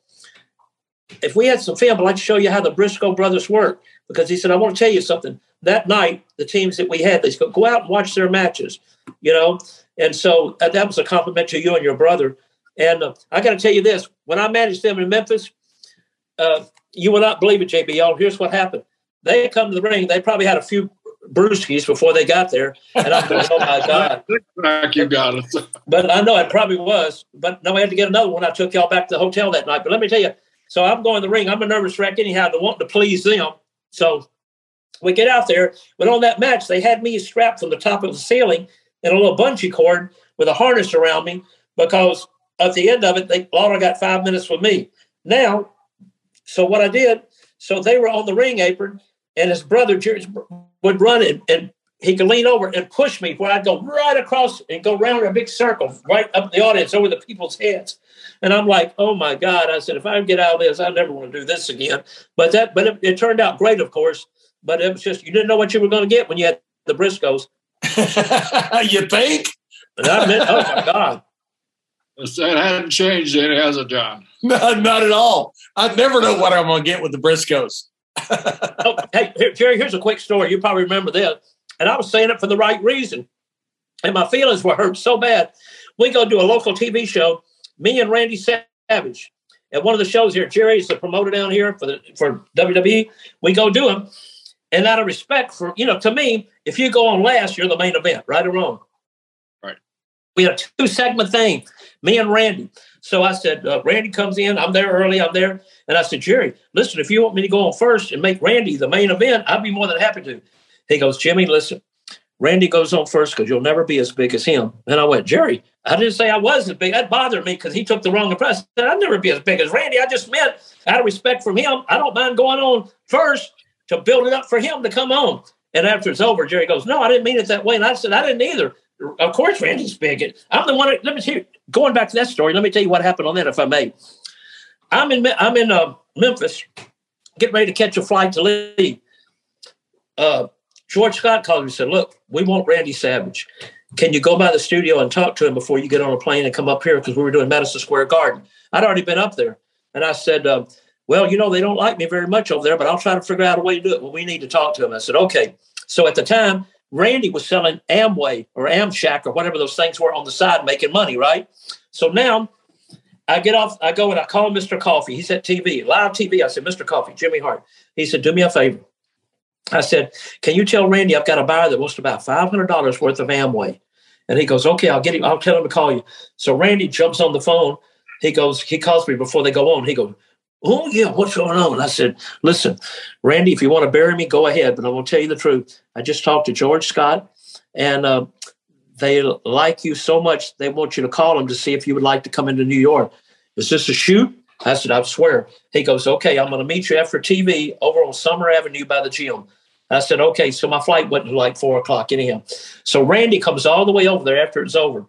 if we had some film, I'd like to show you how the Brisco brothers work. Because he said, I want to tell you something. That night, the teams that we had, they said, go out and watch their matches, you know? And so uh, that was a compliment to you and your brother. And uh, I got to tell you this when I managed them in Memphis, uh, you will not believe it, JBL. Here's what happened. They come to the ring, they probably had a few brewskis before they got there. And I'm going, oh my God. Back you got but I know it probably was. But no, I had to get another one. I took y'all back to the hotel that night. But let me tell you, so I'm going to the ring. I'm a nervous wreck anyhow to want to please them. So we get out there. But on that match, they had me strapped from the top of the ceiling in a little bungee cord with a harness around me because at the end of it, they Lawler got five minutes with me. Now, so what I did, so they were on the ring apron, and his brother would run and, and he could lean over and push me where I'd go right across and go around in a big circle right up the audience over the people's heads. And I'm like, oh my God. I said, if I get out of this, I never want to do this again. But that, but it, it turned out great, of course. But it was just, you didn't know what you were going to get when you had the Briscos. you think? And I meant, oh my God. That hadn't changed any, has it, John? No, not at all. I never know what I'm going to get with the Briscos. oh, hey, here, Jerry, here's a quick story. You probably remember this. And I was saying it for the right reason. And my feelings were hurt so bad. We go do a local TV show, me and Randy Savage. At one of the shows here, Jerry's the promoter down here for the for WWE. We go do them. And out of respect for, you know, to me, if you go on last, you're the main event, right or wrong. Right. We had a two segment thing, me and Randy. So I said, uh, Randy comes in. I'm there early. I'm there. And I said, Jerry, listen, if you want me to go on first and make Randy the main event, I'd be more than happy to. He goes, Jimmy, listen, Randy goes on first because you'll never be as big as him. And I went, Jerry, I didn't say I was as big. That bothered me because he took the wrong impression. I'd never be as big as Randy. I just meant out of respect from him, I don't mind going on first to build it up for him to come on. And after it's over, Jerry goes, No, I didn't mean it that way. And I said, I didn't either. Of course, Randy's big. I'm the one. That, let me you, going back to that story. Let me tell you what happened on that, if I may. I'm in I'm in uh, Memphis, getting ready to catch a flight to leave. Uh, George Scott called me and said, Look, we want Randy Savage. Can you go by the studio and talk to him before you get on a plane and come up here? Because we were doing Madison Square Garden. I'd already been up there. And I said, uh, Well, you know, they don't like me very much over there, but I'll try to figure out a way to do it. Well, we need to talk to them. I said, Okay. So at the time, Randy was selling Amway or Amshack or whatever those things were on the side, making money, right? So now I get off, I go and I call Mr. Coffee. He's at TV, live TV. I said, Mr. Coffee, Jimmy Hart. He said, Do me a favor. I said, Can you tell Randy I've got a buyer that wants to buy $500 worth of Amway? And he goes, Okay, I'll get him. I'll tell him to call you. So Randy jumps on the phone. He goes, He calls me before they go on. He goes, Oh, yeah, what's going on? I said, Listen, Randy, if you want to bury me, go ahead. But I will tell you the truth. I just talked to George Scott, and uh, they like you so much, they want you to call them to see if you would like to come into New York. Is this a shoot? I said, I swear. He goes, Okay, I'm going to meet you after TV over on Summer Avenue by the gym. I said, okay. So my flight went to like four o'clock anyhow. So Randy comes all the way over there after it's over.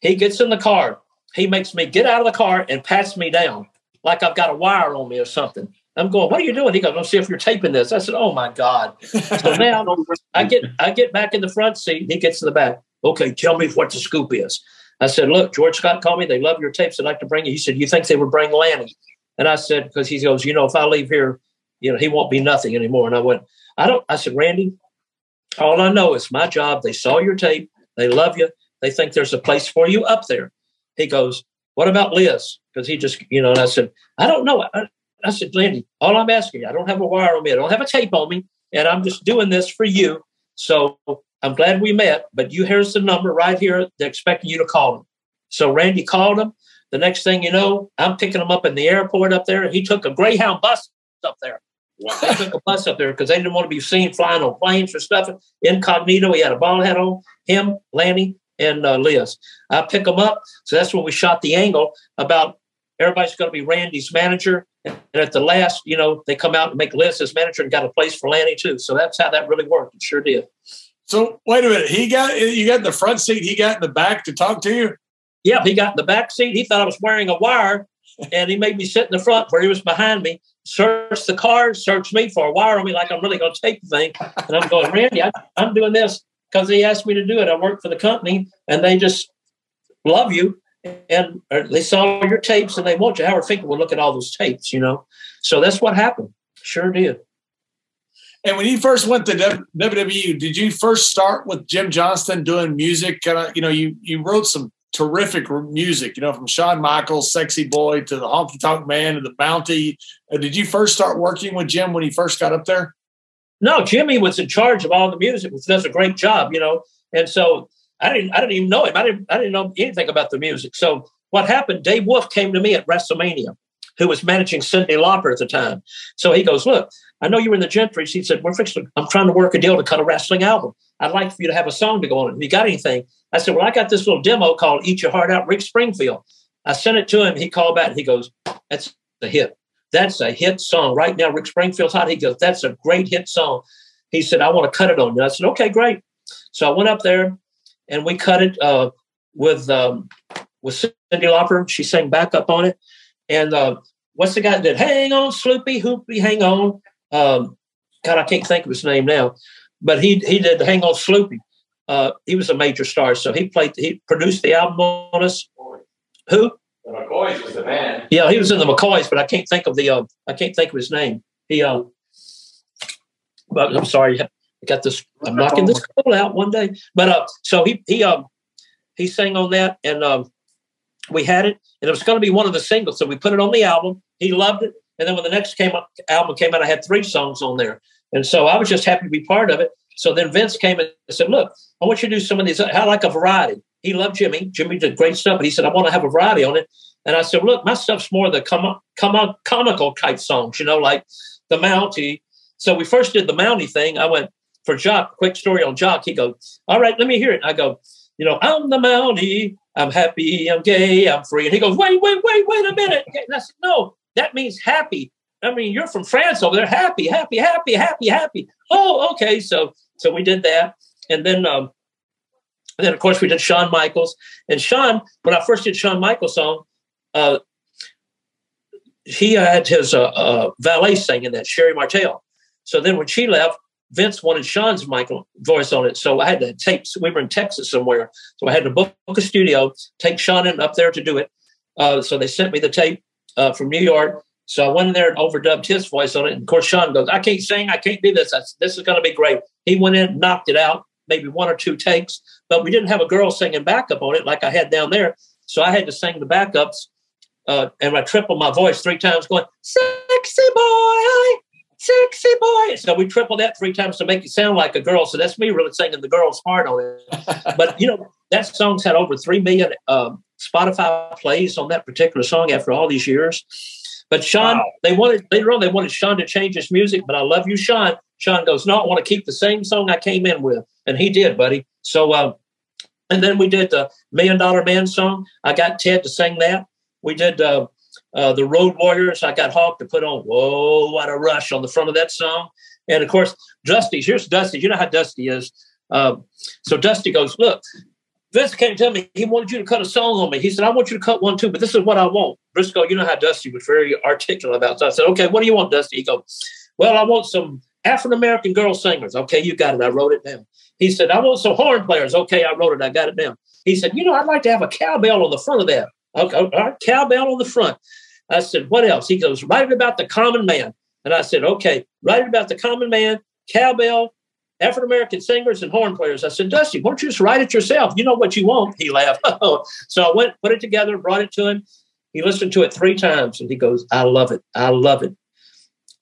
He gets in the car. He makes me get out of the car and pats me down like I've got a wire on me or something. I'm going, what are you doing? He goes, let's see if you're taping this. I said, oh my God. So now I get I get back in the front seat. He gets in the back. Okay, tell me what the scoop is. I said, look, George Scott called me. They love your tapes. They'd like to bring you. He said, you think they would bring Lanny? And I said, because he goes, you know, if I leave here, you know, he won't be nothing anymore. And I went, I don't, I said, Randy, all I know is my job. They saw your tape. They love you. They think there's a place for you up there. He goes, what about Liz? Because he just, you know, and I said, I don't know. I, I said, Randy, all I'm asking you, I don't have a wire on me. I don't have a tape on me. And I'm just doing this for you. So I'm glad we met, but you here's the number right here. They're expecting you to call him. So Randy called him. The next thing you know, I'm picking him up in the airport up there. He took a Greyhound bus up there. Wow. Took a bus up there because they didn't want to be seen flying on planes or stuff. Incognito, he had a ball head on. Him, Lanny, and uh, Liz. I pick them up. So that's when we shot the angle about everybody's going to be Randy's manager. And at the last, you know, they come out and make Liz as manager and got a place for Lanny too. So that's how that really worked. It sure did. So wait a minute. He got you got in the front seat. He got in the back to talk to you. Yeah, he got in the back seat. He thought I was wearing a wire, and he made me sit in the front where he was behind me. Search the car, search me for a wire on me, like I'm really going to take the thing. And I'm going, Randy, I, I'm doing this because he asked me to do it. I work for the company, and they just love you and they saw your tapes and they want you. Howard Finkel would look at all those tapes, you know. So that's what happened. Sure did. And when you first went to WWE, did you first start with Jim Johnston doing music? Kind of, you know, you you wrote some terrific music, you know, from Shawn Michaels, "Sexy Boy" to the Honky Tonk Man to the Bounty. Uh, did you first start working with Jim when he first got up there? No, Jimmy was in charge of all the music, which does a great job, you know. And so I didn't I didn't even know him. I didn't I didn't know anything about the music. So what happened? Dave Wolff came to me at WrestleMania, who was managing Cyndi Lauper at the time. So he goes, "Look, I know you were in the Gentry." He said, "We're fixing. I'm trying to work a deal to cut a wrestling album. I'd like for you to have a song to go on it. Have you got anything?" I said, "Well, I got this little demo called Eat Your Heart Out, Rick Springfield." I sent it to him. He called back. He goes, "That's a hit. That's a hit song right now. Rick Springfield's hot." He goes, "That's a great hit song." He said, "I want to cut it on you." I said, "Okay, great." So I went up there and we cut it uh, with um, with Cyndi Lauper. She sang backup on it, and uh, what's the guy that did "Hang On, Sloopy Hoopy, Hang On"? Um, God, I can't think of his name now, but he he did "Hang On, Sloopy." Uh, he was a major star, so he played. He produced the album on us. Who? The McCoys was the man. Yeah, he was in the McCoys, but I can't think of the. Uh, I can't think of his name. He. Uh, but I'm sorry, I got this. I'm knocking this cold out one day. But uh, so he he um he sang on that, and um, we had it, and it was going to be one of the singles. So we put it on the album. He loved it, and then when the next came up, album came out, I had three songs on there, and so I was just happy to be part of it. So then Vince came and said, "Look, I want you to do some of these. I like a variety." He loved Jimmy. Jimmy did great stuff, but he said, "I want to have a variety on it." And I said, "Look, my stuff's more the com- com- comical type songs, you know, like the Mountie." So we first did the Mountie thing. I went, for Jacques, quick story on Jacques. He goes, All right, let me hear it. I go, You know, I'm the Mountie. I'm happy. I'm gay. I'm free. And he goes, Wait, wait, wait, wait a minute. And I said, No, that means happy. I mean, you're from France over there. Happy, happy, happy, happy, happy. Oh, okay. So, so we did that. And then, um, and then of course we did Shawn Michaels. And Shawn, when I first did Shawn Michaels song, uh, he had his uh, uh, valet singing that, Sherri Martel. So then when she left, Vince wanted Shawn's Michael voice on it. So I had to tape, we were in Texas somewhere. So I had to book a studio, take Shawn in up there to do it. Uh, so they sent me the tape uh, from New York. So I went in there and overdubbed his voice on it. And of course, Shawn goes, I can't sing. I can't do this. I, this is going to be great. He went in, knocked it out, maybe one or two takes, but we didn't have a girl singing backup on it like I had down there. So I had to sing the backups. Uh, and I tripled my voice three times, going, Sexy boy, sexy boy. So we tripled that three times to make it sound like a girl. So that's me really singing the girl's part on it. but you know, that song's had over three million um, Spotify plays on that particular song after all these years. But Shawn, wow. they wanted later on they wanted Shawn to change his music, but I love you, Shawn. Shawn goes, No, I want to keep the same song I came in with. And he did, buddy. So uh, and then we did the Million Dollar Man song. I got Ted to sing that. We did uh, uh, the Road Warriors. I got Hawk to put on Whoa, What a Rush on the front of that song. And of course, Dusty, here's Dusty. You know how Dusty is. Um, so Dusty goes, Look, Vince came to tell me he wanted you to cut a song on me. He said, I want you to cut one too, but this is what I want. Brisco, you know how Dusty was very articulate about. So I said, Okay, what do you want, Dusty? He goes, Well, I want some African American girl singers. Okay, you got it. I wrote it down. He said, I want some horn players. Okay, I wrote it. I got it down. He said, You know, I'd like to have a cowbell on the front of that. Okay, all right, cowbell on the front. I said, what else? He goes, write it about the common man. And I said, okay, write it about the common man, cowbell, African American singers, and horn players. I said, Dusty, why don't you just write it yourself? You know what you want. He laughed. so I went, put it together, brought it to him. He listened to it three times and he goes, I love it. I love it.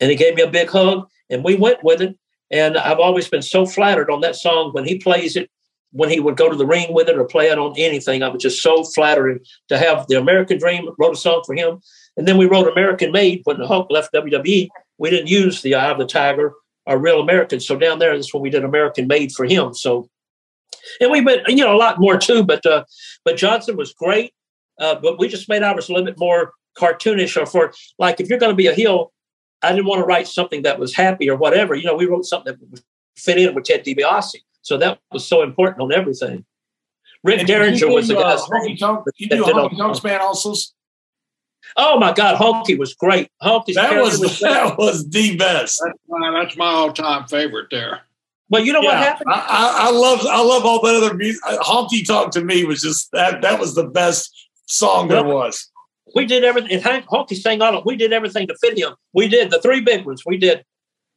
And he gave me a big hug and we went with it. And I've always been so flattered on that song when he plays it when he would go to the ring with it or play it on anything. I was just so flattered to have the American Dream wrote a song for him. And then we wrote American Made when the Hulk left WWE. We didn't use the Eye of the Tiger or Real American. So down there, that's when we did American Made for him. So, and we went, you know, a lot more too. But uh, but Johnston was great. Uh, but we just made ours a little bit more cartoonish or for like if you're going to be a heel, I didn't want to write something that was happy or whatever. You know, we wrote something that would fit in with Ted DiBiase. So that was so important on everything. Rick and Derringer was the guy. Uh, honky tonk, you do honky tonk man also. Oh my God, Honky was great. Honky that was, was that was the best. That's my, that's my all time favorite there. But you know yeah, what happened? I, I, I, love I love all that other music. Honky Tonk to me was just that that was the best song there was. We did everything. Honky sang all of We did everything to fit him. We did the three big ones. We did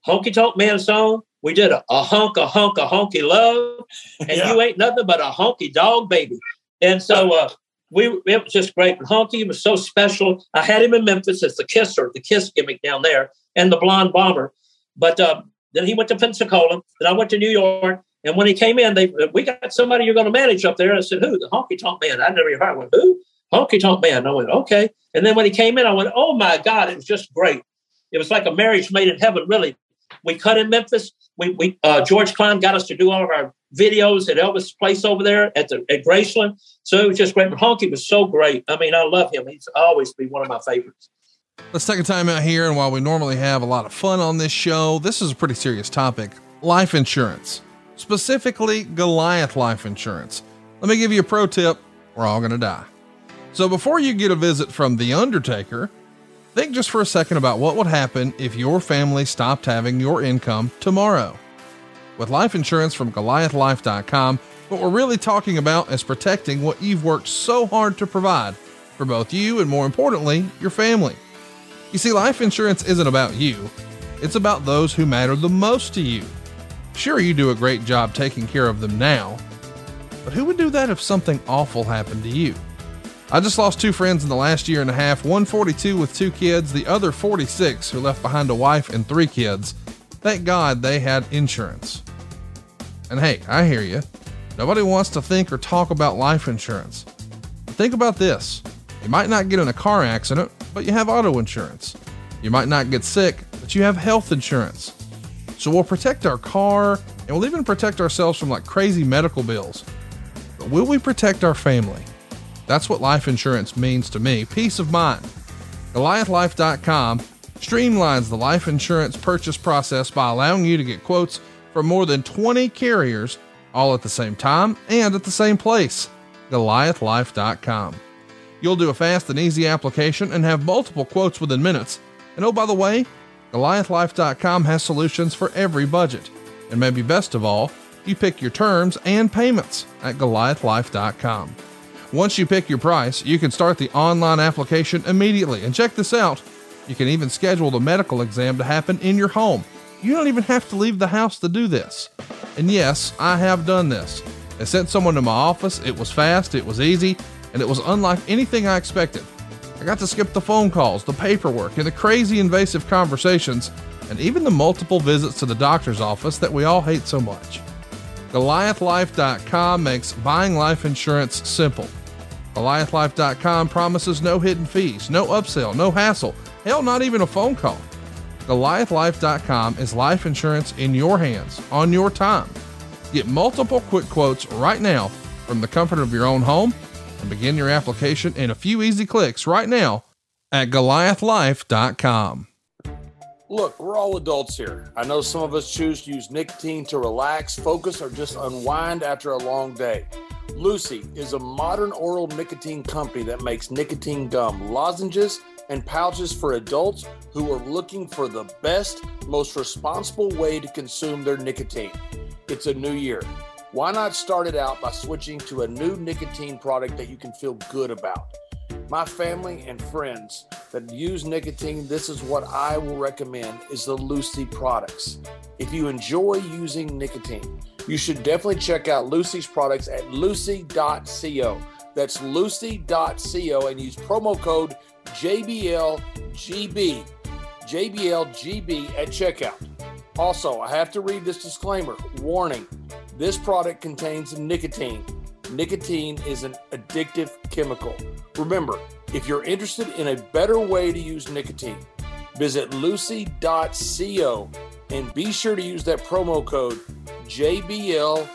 Honky Tonk Man song. We did a, a hunk, a hunk, a honky love, and yeah. you ain't nothing but a honky dog baby. And so uh, we it was just great. And Honky was so special. I had him in Memphis as the kisser, the kiss gimmick down there, and the blonde bomber. But uh, then he went to Pensacola. Then I went to New York. And when he came in, they we got somebody you're going to manage up there. I said, who? The honky tonk man. I never heard. Went, who? Honky tonk man. I went, okay. And then when he came in, I went, oh my God, it was just great. It was like a marriage made in heaven, really. We cut in Memphis. We, we uh, George Klein got us to do all of our videos at Elvis' place over there at the at Graceland. So it was just great. But Honky was so great. I mean, I love him. He's always been one of my favorites. Let's take a time out here. And while we normally have a lot of fun on this show, this is a pretty serious topic life insurance, specifically Goliath life insurance. Let me give you a pro tip we're all going to die. So before you get a visit from The Undertaker, think just for a second about what would happen if your family stopped having your income tomorrow. With life insurance from GoliathLife.com, what we're really talking about is protecting what you've worked so hard to provide for both you and, more importantly, your family. You see, life insurance isn't about you, it's about those who matter the most to you. Sure, you do a great job taking care of them now, but who would do that if something awful happened to you? I just lost two friends in the last year and a half, one 42 with two kids, the other 46 who left behind a wife and three kids. Thank God they had insurance. And hey, I hear you. Nobody wants to think or talk about life insurance. But think about this you might not get in a car accident, but you have auto insurance. You might not get sick, but you have health insurance. So we'll protect our car and we'll even protect ourselves from like crazy medical bills. But will we protect our family? That's what life insurance means to me peace of mind. GoliathLife.com streamlines the life insurance purchase process by allowing you to get quotes from more than 20 carriers all at the same time and at the same place. GoliathLife.com. You'll do a fast and easy application and have multiple quotes within minutes. And oh, by the way, GoliathLife.com has solutions for every budget. And maybe best of all, you pick your terms and payments at GoliathLife.com. Once you pick your price, you can start the online application immediately. And check this out you can even schedule the medical exam to happen in your home. You don't even have to leave the house to do this. And yes, I have done this. I sent someone to my office, it was fast, it was easy, and it was unlike anything I expected. I got to skip the phone calls, the paperwork, and the crazy invasive conversations, and even the multiple visits to the doctor's office that we all hate so much. GoliathLife.com makes buying life insurance simple. GoliathLife.com promises no hidden fees, no upsell, no hassle, hell, not even a phone call. GoliathLife.com is life insurance in your hands, on your time. Get multiple quick quotes right now from the comfort of your own home and begin your application in a few easy clicks right now at GoliathLife.com. Look, we're all adults here. I know some of us choose to use nicotine to relax, focus, or just unwind after a long day. Lucy is a modern oral nicotine company that makes nicotine gum lozenges and pouches for adults who are looking for the best, most responsible way to consume their nicotine. It's a new year. Why not start it out by switching to a new nicotine product that you can feel good about? my family and friends that use nicotine, this is what I will recommend is the Lucy products. If you enjoy using nicotine, you should definitely check out Lucy's products at lucy.co. That's lucy.co and use promo code JBLGB, JBLGB at checkout. Also, I have to read this disclaimer. Warning, this product contains nicotine nicotine is an addictive chemical. Remember, if you're interested in a better way to use nicotine, visit lucy.co and be sure to use that promo code JBLGB.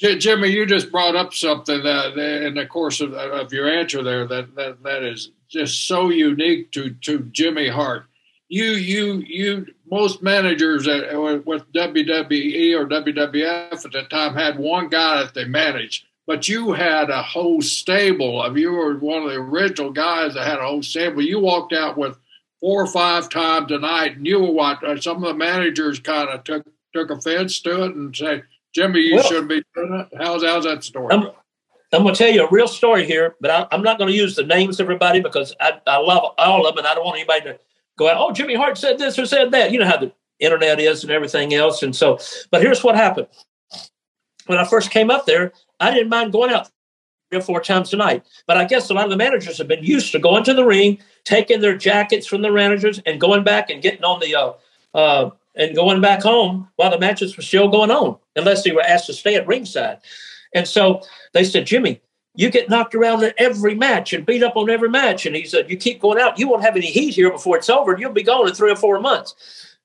Jimmy, you just brought up something that, in the course of, of your answer there that, that that is just so unique to to Jimmy Hart. You you you most managers at, with WWE or WWF at the time had one guy that they managed, but you had a whole stable of you were one of the original guys that had a whole stable. You walked out with four or five times a night, and you were what uh, some of the managers kind of took took offense to it and said, Jimmy, you well, shouldn't be doing it. How's how's that story? I'm, I'm going to tell you a real story here, but I, am not going to use the names of everybody because I, I love all of them, and I don't want anybody to go out. Oh, Jimmy Hart said this or said that. You know how the internet is and everything else, and so. But here's what happened. When I first came up there, I didn't mind going out or four times a night. But I guess a lot of the managers have been used to going to the ring, taking their jackets from the managers, and going back and getting on the uh, uh, and going back home while the matches were still going on, unless they were asked to stay at ringside. And so they said, Jimmy, you get knocked around in every match and beat up on every match. And he said, You keep going out, you won't have any heat here before it's over. And you'll be gone in three or four months.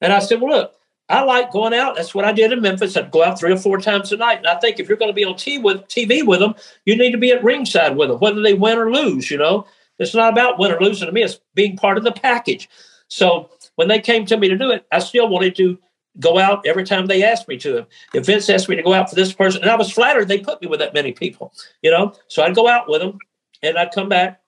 And I said, Well, look, I like going out. That's what I did in Memphis. I'd go out three or four times a night. And I think if you're going to be on TV with, TV with them, you need to be at ringside with them, whether they win or lose. You know, it's not about win or losing to me, it's being part of the package. So when they came to me to do it, I still wanted to go out every time they asked me to. If Vince asked me to go out for this person, and I was flattered they put me with that many people, you know. So I'd go out with them, and I'd come back.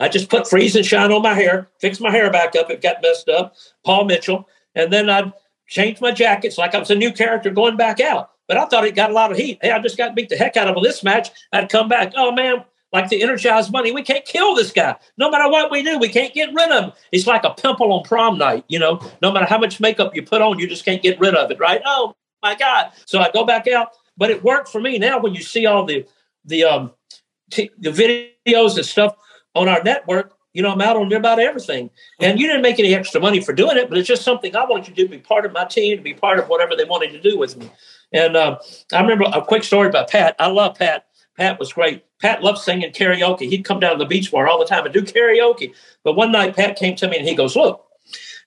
I just put freeze and shine on my hair, fix my hair back up. It got messed up. Paul Mitchell, and then I'd change my jackets like I was a new character going back out. But I thought it got a lot of heat. Hey, I just got beat the heck out of this match. I'd come back. Oh man, like the Energizer Bunny. We can't kill this guy. No matter what we do, we can't get rid of him. He's like a pimple on prom night, you know. No matter how much makeup you put on, you just can't get rid of it, right? Oh my God. So I go back out. But it worked for me. Now when you see all the the um t- the videos and stuff on our network, you know, I'm out on about everything. And you didn't make any extra money for doing it, but it's just something I wanted you to do, be part of my team, to be part of whatever they wanted to do with me. And uh, I remember a quick story about Pat. I love Pat. Pat was great. Pat loved singing karaoke. He'd come down to the beach bar all the time and do karaoke. But one night, Pat came to me and he goes, Look,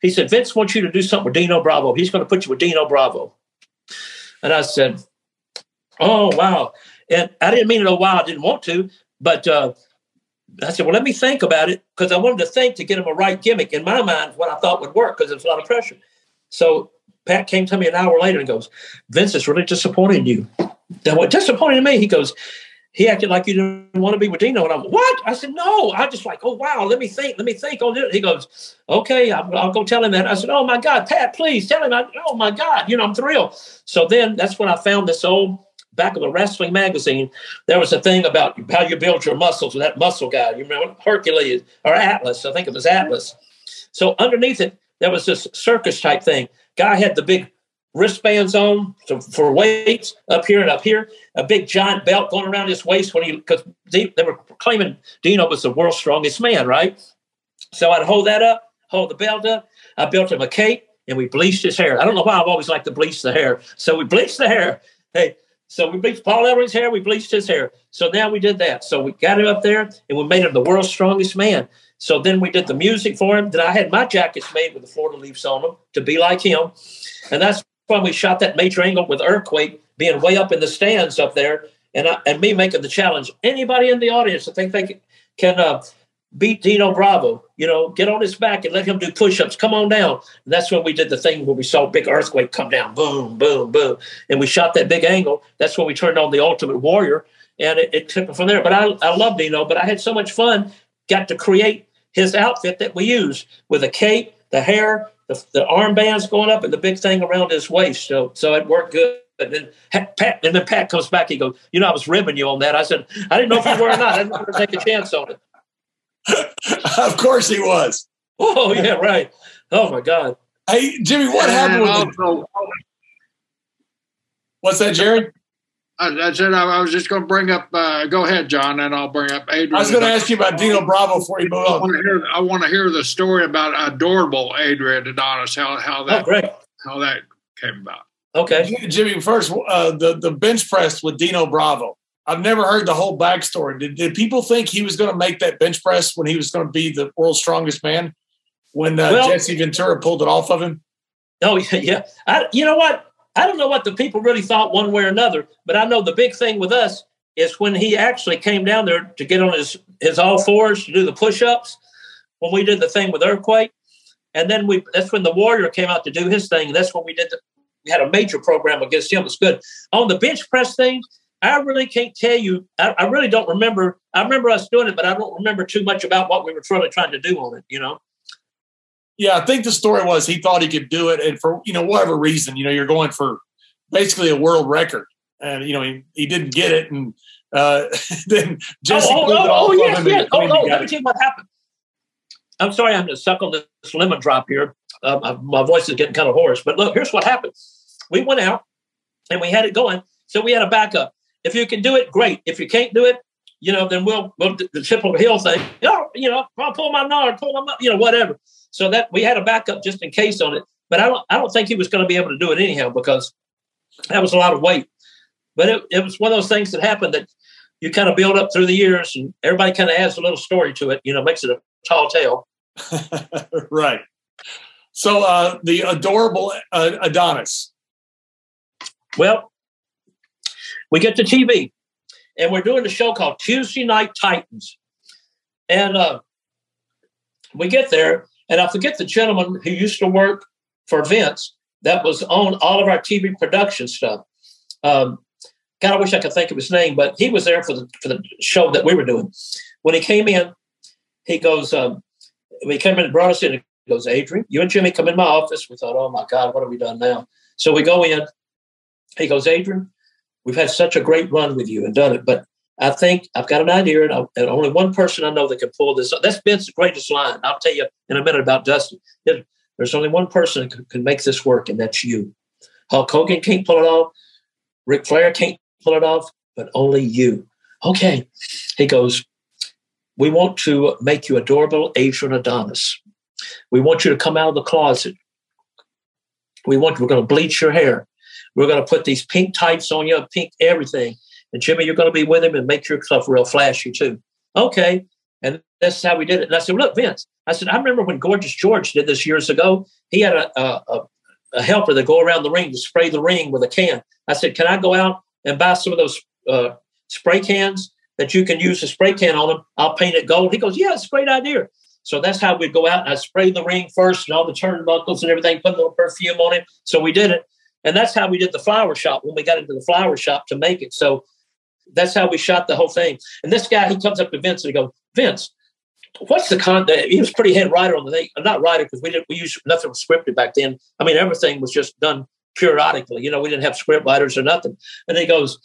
he said, Vince wants you to do something with Dino Bravo. He's going to put you with Dino Bravo. And I said, Oh, wow. And I didn't mean it a while. I didn't want to. But uh, I said, Well, let me think about it because I wanted to think to get him a right gimmick in my mind, what I thought would work because there's a lot of pressure. So Pat came to me an hour later and goes, Vince is really disappointed in you. Then what disappointed me, he goes, he acted like you didn't want to be with Dino. And I'm what? I said, no. I just like, oh wow, let me think, let me think on it. He goes, okay, I'll, I'll, go tell him that. I said, oh my God, Pat, please tell him. I, oh my God, you know, I'm thrilled. So then that's when I found this old back of a wrestling magazine. There was a thing about how you build your muscles with that muscle guy. You remember Hercules or Atlas? I think it was Atlas. So underneath it, there was this circus type thing. Guy had the big wristbands on for weights up here and up here, a big giant belt going around his waist when he because they, they were claiming Dino was the world's strongest man, right? So I'd hold that up, hold the belt up. I built him a cape and we bleached his hair. I don't know why I've always liked to bleach the hair. So we bleached the hair. Hey, so we bleached Paul Ellering's hair, we bleached his hair. So now we did that. So we got him up there and we made him the world's strongest man. So then we did the music for him. Then I had my jackets made with the fleur-de-lis on them to be like him. And that's when we shot that major angle with Earthquake being way up in the stands up there, and I, and me making the challenge. Anybody in the audience that think they can uh, beat Dino Bravo, you know, get on his back and let him do push-ups. Come on down. And that's when we did the thing where we saw big earthquake come down, boom, boom, boom, and we shot that big angle. That's when we turned on the Ultimate Warrior, and it, it took it from there. But I I love Dino, but I had so much fun. Got to create his outfit that we use with a cape, the hair, the, the armbands going up and the big thing around his waist. So so it worked good. And then Pat, and then Pat comes back. He goes, "You know, I was ribbing you on that." I said, "I didn't know if you were or not. I didn't want to take a chance on it." of course, he was. Oh yeah, right. Oh my God. Hey, Jimmy, what happened with? Also, What's that, Jared? I, I said I, I, was just going to bring up. Uh, go ahead, John, and I'll bring up Adrian. I was going to ask you about Dino Bravo before you move on. I want to hear, the story about adorable Adrian Adonis. How how that oh, how that came about. Okay, Jimmy. First, uh, the the bench press with Dino Bravo. I've never heard the whole backstory. Did, did people think he was going to make that bench press when he was going to be the world's strongest man? When uh, well, Jesse Ventura pulled it off of him? Oh yeah, I, you know what? I don't know what the people really thought one way or another, but I know the big thing with us is when he actually came down there to get on his his all fours to do the push-ups when we did the thing with earthquake and then we that's when the warrior came out to do his thing and that's when we did the, we had a major program against him it's good on the bench press thing i really can't tell you I, I, really don't remember i remember us doing it but i don't remember too much about what we were really trying to do on it you know yeah i think the story was he thought he could do it and for you know whatever reason you know you're going for basically a world record and you know he, he didn't get it and uh, then Jesse oh, oh, oh, oh yes, yes. Oh, no, let me tell you what happened. I'm sorry I'm going to suck on this lemon drop here. Uh, my, my, voice is getting kind of hoarse. But look, here's what happened. We went out and we had it going. So we had a backup. If you can do it, great. If you can't do it, you know, then we'll, we'll the typical hill thing. Oh, you know, I'll pull my nard, pull them up, you know, whatever. So that we had a backup just in case on it. But I don't, I don't think he was going to be able to do it anyhow because that was a lot of weight. But it, it was one of those things that happened that you kind of build up through the years and everybody kind of adds a little story to it, you know, makes it a tall tale. right. So uh, the adorable uh, Adonis. Well, we get to TV and we're doing a show called Tuesday Night Titans. And uh, we get there, and I forget the gentleman who used to work for Vince that was on all of our TV production stuff. Um, God, I wish I could think of his name, but he was there for the for the show that we were doing. When he came in, he goes, um, we came in and brought us in. He goes, Adrian, you and Jimmy come in my office. We thought, oh my God, what have we done now? So we go in. He goes, Adrian, we've had such a great run with you and done it, but I think I've got an idea, and, I, and only one person I know that can pull this. That's Vince's greatest line. I'll tell you in a minute about Dusty. There's only one person that can, make this work, and that's you. Hulk Hogan can't pull it off. Ric Flair can't pull it off, but only you. Okay. He goes, we want to make you adorable Adrian Adonis. We want you to come out of the closet. We want we're going to bleach your hair. We're going to put these pink tights on you, pink everything. And Jimmy, you're going to be with him and make yourself real flashy too. Okay. And that's how we did it. And I said, look, Vince, I said, I remember when Gorgeous George did this years ago. He had a, a, a helper that go around the ring to spray the ring with a can. I said, can I go out and buy some of those uh, spray cans that you can use a spray can on them. I'll paint it gold. He goes, yeah, it's a great idea. So that's how we'd go out and I sprayed the ring first and all the turnbuckles and everything, put a little perfume on it. So we did it. And that's how we did the flower shop when we got into the flower shop to make it. So that's how we shot the whole thing. And this guy, he comes up to Vince and he goes, Vince, what's the con? He was pretty head writer on the thing. Not writer because we didn't. We used nothing was scripted back then. I mean, everything was just done periodically. You know, we didn't have script writers or nothing. And he goes,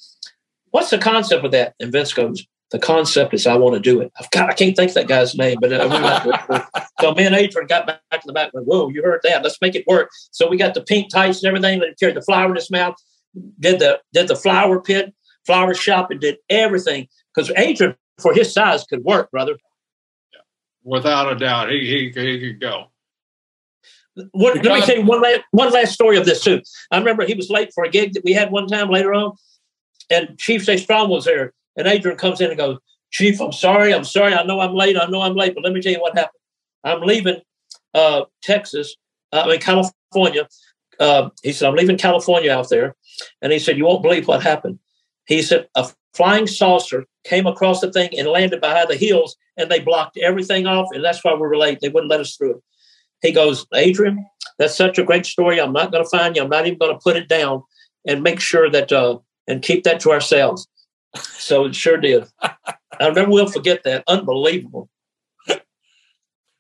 What's the concept of that? And Vince goes, The concept is I want to do it. I've got, I can't think that guy's name, but uh, so me and Adrian got back to the back. Went, Whoa, you heard that? Let's make it work. So we got the pink tights and everything. And carried the flower in his mouth. Did the did the flower pit, flower shop, and did everything because Adrian, for his size, could work, brother. Without a doubt, he he he could go. What, let me tell you one last, one last story of this too. I remember he was late for a gig that we had one time later on, and Chief Stay Strong was there, and Adrian comes in and goes, "Chief, I'm sorry, I'm sorry. I know I'm late. I know I'm late, but let me tell you what happened. I'm leaving uh, Texas, uh, I mean California. Uh, he said I'm leaving California out there, and he said you won't believe what happened. He said a flying saucer came across the thing and landed behind the hills, and they blocked everything off, and that's why we were late. They wouldn't let us through. He goes, Adrian, that's such a great story. I'm not going to find you. I'm not even going to put it down and make sure that, uh, and keep that to ourselves. So it sure did. I never will forget that. Unbelievable.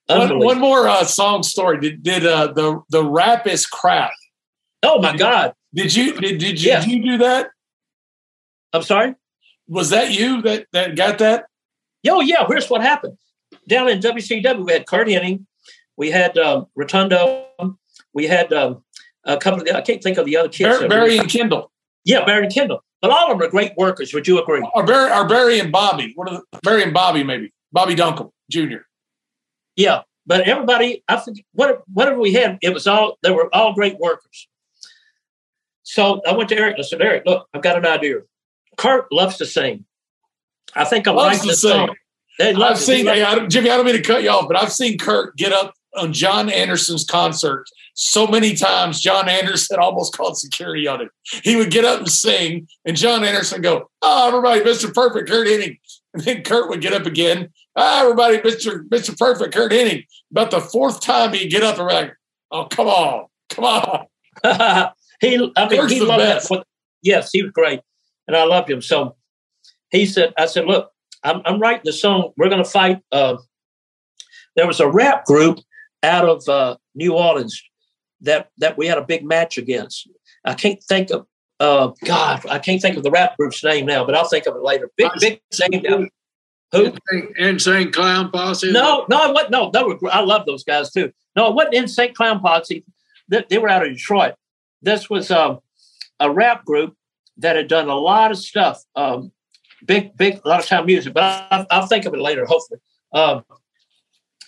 Unbelievable. One, one more uh, song story. Did, did uh, the the rap is crap? Oh my God! Did you did, did you, you do that? I'm sorry. Was that you that that got that? Yo, yeah. Here's what happened. Down in WCW, we had Curt Hennig, we had um, Rotundo. We had um, a couple of the, I can't think of the other kids. Barry, Barry and Kendall. Yeah, Barry and Kendall. But all of them are great workers. Would you agree? Or Barry, or Barry and Bobby. What are the, Barry and Bobby maybe? Bobby Duncum Jr. Yeah, but everybody, I think whatever, whatever we had, it was all they were all great workers. So I went to Eric and I said, Eric, look, I've got an idea. Kurt loves to sing. I think I'm loves writing this song. I've seen, hey, I Jimmy, I don't mean to cut you off, but I've seen Kurt get up on John Anderson's concert so many times. John Anderson almost called security on him. He would get up and sing, and John Anderson go, "Oh, everybody, Mr. Perfect, Kurt Hennig," and then Kurt would get up again. Ah, everybody, Mr. Mr. Perfect, Kurt Hennig. About the fourth time he'd get up and be like, "Oh, come on, come on." he, I mean, Kurt's he loved best. that. Yes, he was great, and I loved him. So he said, "I said, look, I'm, I'm writing the song. We're going to fight." Uh, there was a rap group out of uh, New Orleans that that we had a big match against. I can't think of. Uh, God, I can't think of the rap group's name now, but I'll think of it later. Big, big name down. Who? Insane Clown Posse. No, no, wasn't. No, they were, I love those guys too. No, it wasn't Insane Clown Posse. They, they were out of Detroit. This was um, a rap group that had done a lot of stuff. Um, big, big, a lot of time music, but I, I'll think of it later, hopefully. Um,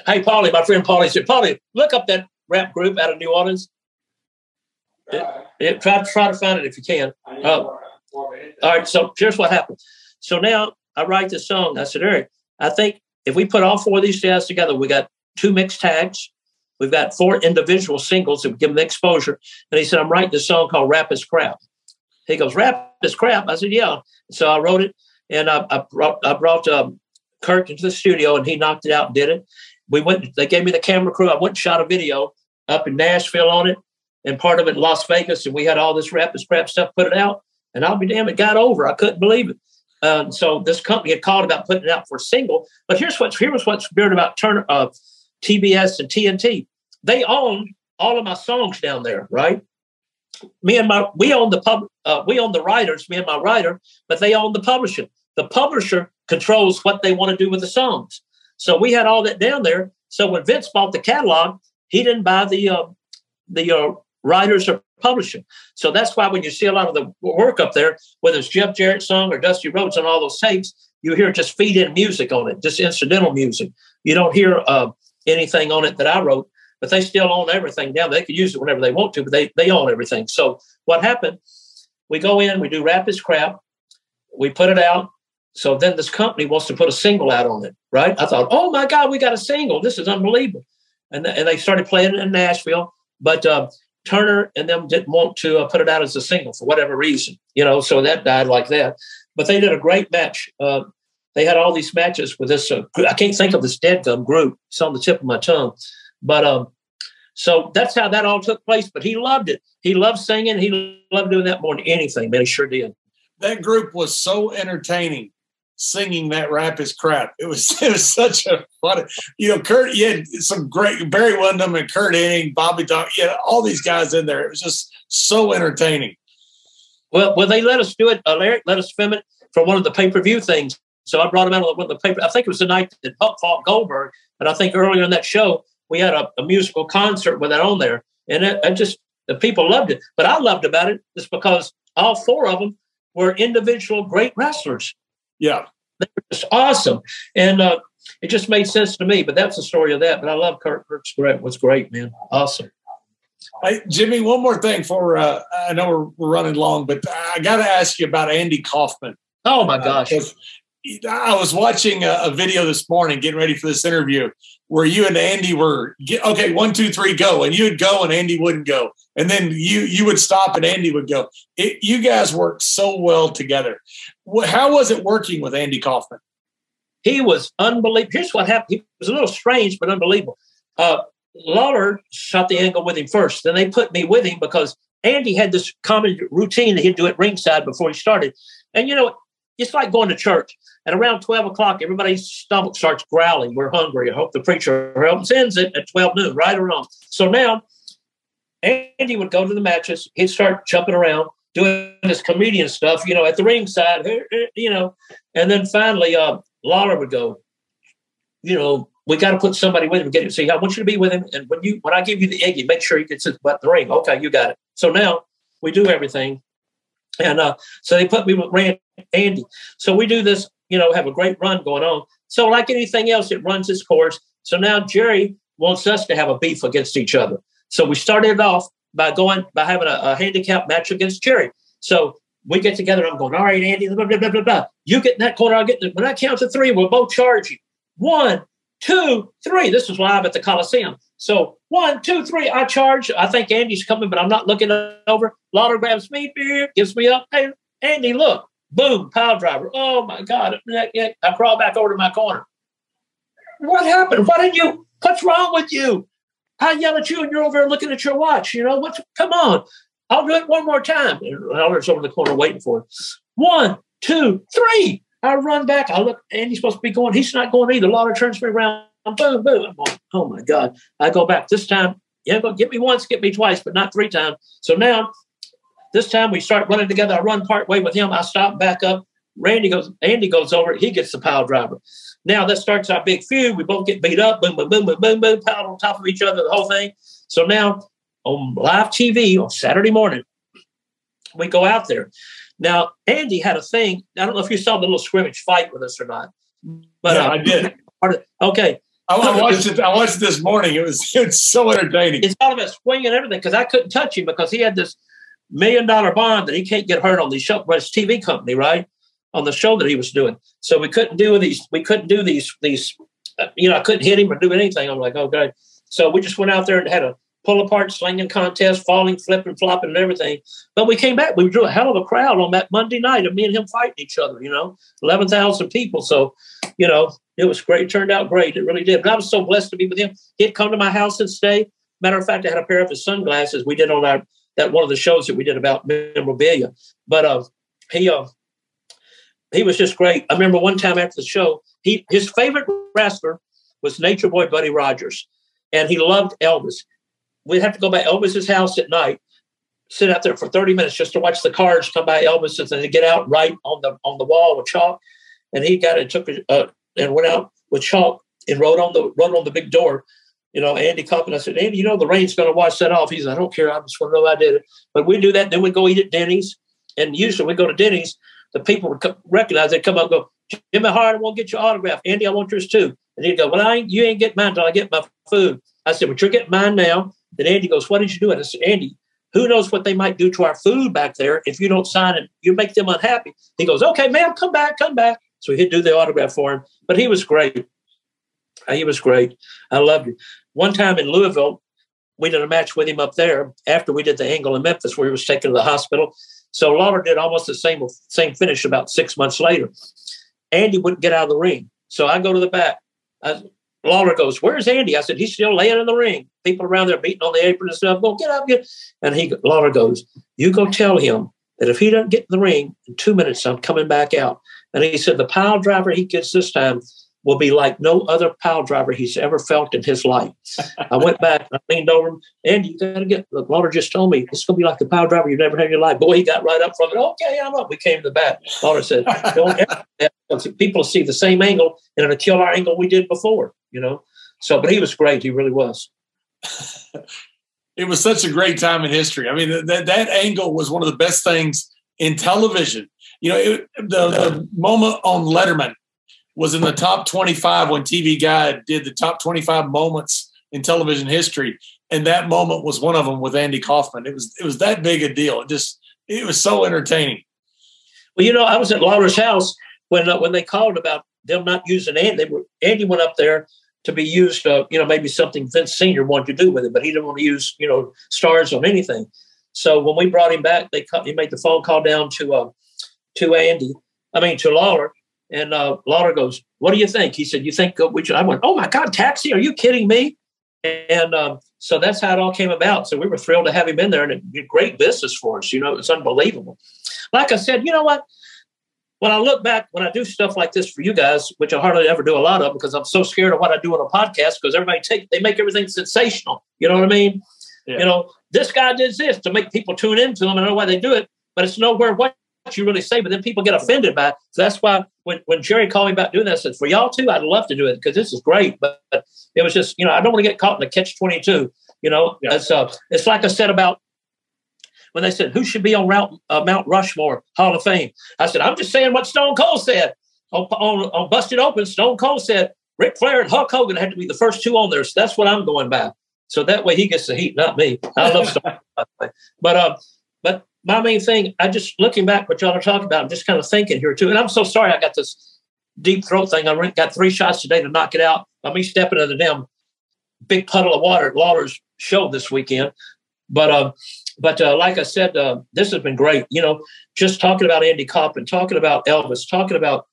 hey, Paulie, my friend Paulie said, Paulie, look up that rap group out of New Orleans. It, it, try, try to find it if you can. Uh, all right, so here's what happened. So now I write this song. I said, Eric, I think if we put all four of these guys together, we got two mixed tags. We've got four individual singles that would give them exposure. And he said, I'm writing this song called Rap is Crap. He goes, Rap is Crap. I said, Yeah. So I wrote it and I, I brought, I brought um, Kurt into the studio and he knocked it out and did it. We went, they gave me the camera crew. I went and shot a video up in Nashville on it and part of it in Las Vegas. And we had all this Rap is Crap stuff, put it out. And I'll be damned, it got over. I couldn't believe it. Uh, so this company had called about putting it out for a single. But here's what's here's what's weird about Turner, uh, TBS and TNT. They own all of my songs down there, right? Me and my we own the pub, uh, we own the writers, me and my writer, but they own the publisher. The publisher controls what they want to do with the songs. So we had all that down there. So when Vince bought the catalog, he didn't buy the uh, the uh, writers or publishing. So that's why when you see a lot of the work up there, whether it's Jeff Jarrett's song or Dusty Rhodes on all those tapes, you hear just feed in music on it, just incidental music. You don't hear uh, anything on it that I wrote, but they still own everything down. They can use it whenever they want to, but they they own everything. So what happened? We go in, we do Rap is Crap, we put it out. So then this company wants to put a single out on it, right? I thought, oh my God, we got a single. This is unbelievable. And, and they started playing it in Nashville. But uh, Turner and them didn't want to uh, put it out as a single for whatever reason, you know, so that died like that. But they did a great match. Uh, they had all these matches with this. Uh, I can't think of this dead gum group. It's on the tip of my tongue. But um, so that's how that all took place. But he loved it. He loved singing. He loved doing that more than anything, man. He sure did. That group was so entertaining singing that rap is crap. It was it was such a fun. You know, Kurt, you had some great Barry Windham and Kurt Hennig, Bobby Dog, you had all these guys in there. It was just so entertaining. Well, well, they let us do it. Uh, let us film it for one of the pay per view things. So I brought him out of the paper. I think it was the night that Buck fought Goldberg, and I think earlier in that show we had a, a musical concert with that on there, and it, it just the people loved it. But I loved about it is because all four of them were individual great wrestlers. Yeah, they were just awesome, and uh, it just made sense to me. But that's the story of that. But I love Kurt. Kurt's great. Was great, man. Awesome. Hey, Jimmy, one more thing for uh, I know we're, we're running long, but I got to ask you about Andy Kaufman. Oh my gosh! Uh, I was watching a, a, video this morning, getting ready for this interview, where you and Andy were get, okay, one, two, three, go, and you would go, and Andy wouldn't go, and then you you would stop, and Andy would go. It, you guys worked so well together. How was it working with Andy Kaufman? He was unbelievable. Here's what happened. He was a little strange, but unbelievable. Uh, Lawler shot the angle with him first. Then they put me with him because Andy had this common routine that he'd do at ringside before he started. And you know, it's like going to church. At around 12 o'clock, everybody's stomach starts growling. We're hungry. I hope the preacher helps ends it at 12 noon, right wrong. So now Andy would go to the matches. He'd start jumping around, doing this comedian stuff, you know, at the ringside, you know. And then finally, uh, Lawler would go, you know, we got to put somebody with him. Get him. See, I want you to be with him. And when you when I give you the egg, you make sure he gets his butt in the ring. Okay, you got it. So now we do everything. And uh, so they put me with Rand, Andy. So we do this, you know, have a great run going on. So like anything else, it runs its course. So now Jerry wants us to have a beef against each other. So we started off by going by having a, a handicap match against Jerry. So we get together. I'm going, all right, Andy, blah, blah, blah, blah, blah. You get in that corner, I'll get in When I count to three, we'll both charge you. One, two, three. This was live at the Coliseum. So one, two, three, I charge. I think Andy's coming, but I'm not looking over. Lawler grabs me, gives me up. Hey, Andy, look. Boom, pile driver. Oh my God. I crawl back over to my corner. What happened? Why did you? What's wrong with you? I yell at you and you're over there looking at your watch. You know, what's come on. I'll do it one more time. And Lawler's over the corner waiting for it. One, two, three. I run back. I look, Andy's supposed to be going. He's not going either. Lawler turns me around. Boom, boom. I'm going, oh my God. I go back. This time, yeah, go get me once, get me twice, but not three times. So now, this time we start running together. I run part way with him. I stop back up. Randy goes, Andy goes over. He gets the pile driver. Now that starts our big feud. We both get beat up. Boom, boom, boom, boom, boom, boom. Piled on top of each other. The whole thing. So now on live TV on Saturday morning, we go out there. Now, Andy had a thing. I don't know if you saw the little scrimmage fight with us or not. But yeah, uh, I did. Okay. I, watched it. I watched it this morning. It was it's so entertaining. It's all about swinging and everything because I couldn't touch him because he had this million dollar bond that he can't get hurt on the show, but it's TV company, right? On the show that he was doing. So we couldn't do these. We couldn't do these. These. Uh, you know, I couldn't hit him or do anything. I'm like, okay. So we just went out there and had a pull apart slinging contest, falling, flipping, flopping, and everything. But we came back. We drew a hell of a crowd on that Monday night of me and him fighting each other, you know, 11,000 people. So, you know, it was great. It turned out great. It really did. But I was so blessed to be with him. He'd come to my house and stay. Matter of fact, I had a pair of his sunglasses we did on our that one of the shows that we did about memorabilia. But uh, he uh, he was just great. I remember one time after the show, he his favorite wrestler was Nature Boy Buddy Rogers, and he loved Elvis we'd have to go by Elvis's house at night, sit out there for 30 minutes just to watch the cars come by Elvis's and then get out right on the on the wall with chalk. And he got it, took uh, and went out with chalk and wrote on the wrote on the big door. You know, Andy Kaufman. I said, Andy, you know the rain's going to wash that off. He said, I don't care. I just want to know I did it. But we do that. Then we go eat at Denny's, and usually we go to Denny's. The people would recognize. they'd come up and go, Jimmy Hart, I want to get your autograph. Andy, I want yours too. And he'd go, Well, I ain't, you ain't get mine until I get my food. I said, Well, you're getting mine now. Then Andy goes, What did you do? And I said, Andy, who knows what they might do to our food back there if you don't sign it? You make them unhappy. He goes, Okay, ma'am, come back, come back. So he'd do the autograph for him. But he was great. He was great. I loved it. One time in Louisville, we did a match with him up there after we did the angle in Memphis where he was taken to the hospital. So Lawler did almost the same same finish about six months later. Andy wouldn't get out of the ring. So I go to the back. I, Lawler goes, Where's Andy? I said, He's still laying in the ring. People around there beating on the apron and stuff. Go get up, get. And he Lawler goes, You go tell him that if he doesn't get in the ring in two minutes, I'm coming back out. And he said, The pile driver he gets this time will be like no other pile driver he's ever felt in his life. I went back and I leaned over him. Andy, you got to get, look, Lawler just told me it's to be like the pile driver you've never had in your life. Boy, he got right up from it. Okay, I'm up. We came to the bat. Lawler said, Don't ever, people see the same angle and it'll kill our angle we did before you know. So, but he was great. He really was. it was such a great time in history. I mean, that that angle was one of the best things in television. You know, it, the, the moment on Letterman was in the top 25 when TV Guide did the top 25 moments in television history, and that moment was one of them with Andy Kaufman. It was it was that big a deal. It just it was so entertaining. Well, you know, I was at Lawler's house when uh, when they called about them not using Andy. They were Andy went up there to be used, uh, you know, maybe something Vince Senior wanted to do with it, but he didn't want to use, you know, stars on anything. So when we brought him back, they he made the phone call down to uh, to Andy, I mean to Lawler, and uh, Lawler goes, "What do you think?" He said, "You think we should?" I went, "Oh my God, taxi? Are you kidding me?" And um, so that's how it all came about. So we were thrilled to have him in there, and it did great business for us. You know, it's unbelievable. Like I said, you know what? when I look back, when I do stuff like this for you guys, which I hardly ever do a lot of because I'm so scared of what I do on a podcast because everybody take they make everything sensational. You know what I mean? Yeah. You know, this guy did this to make people tune into them. I know why they do it, but it's nowhere what you really say. But then people get offended by it. So that's why when, when Jerry called me about doing this, I said, for y'all too, I'd love to do it because this is great. But, but, it was just, you know, I don't want to get caught in a catch 22. You know, yeah. it's, uh, it's like I said about when they said who should be on Mount, uh, Mount Rushmore Hall of Fame. I said, I'm just saying what Stone Cold said on, on, on Busted Open. Stone Cold said Ric Flair and Hulk Hogan had to be the first two on there. So that's what I'm going by. So that way he gets the heat, not me. I love Stone Cold, But um, but my main thing, I just looking back what y'all are talking about, I'm just kind of thinking here too. And I'm so sorry I got this deep throat thing. I got three shots today to knock it out. By me stepping into the damn big puddle of water at Lawler's show this weekend. But uh, but uh, like I said, uh, this has been great. You know, just talking about Andy Kaufman, talking about Elvis, talking about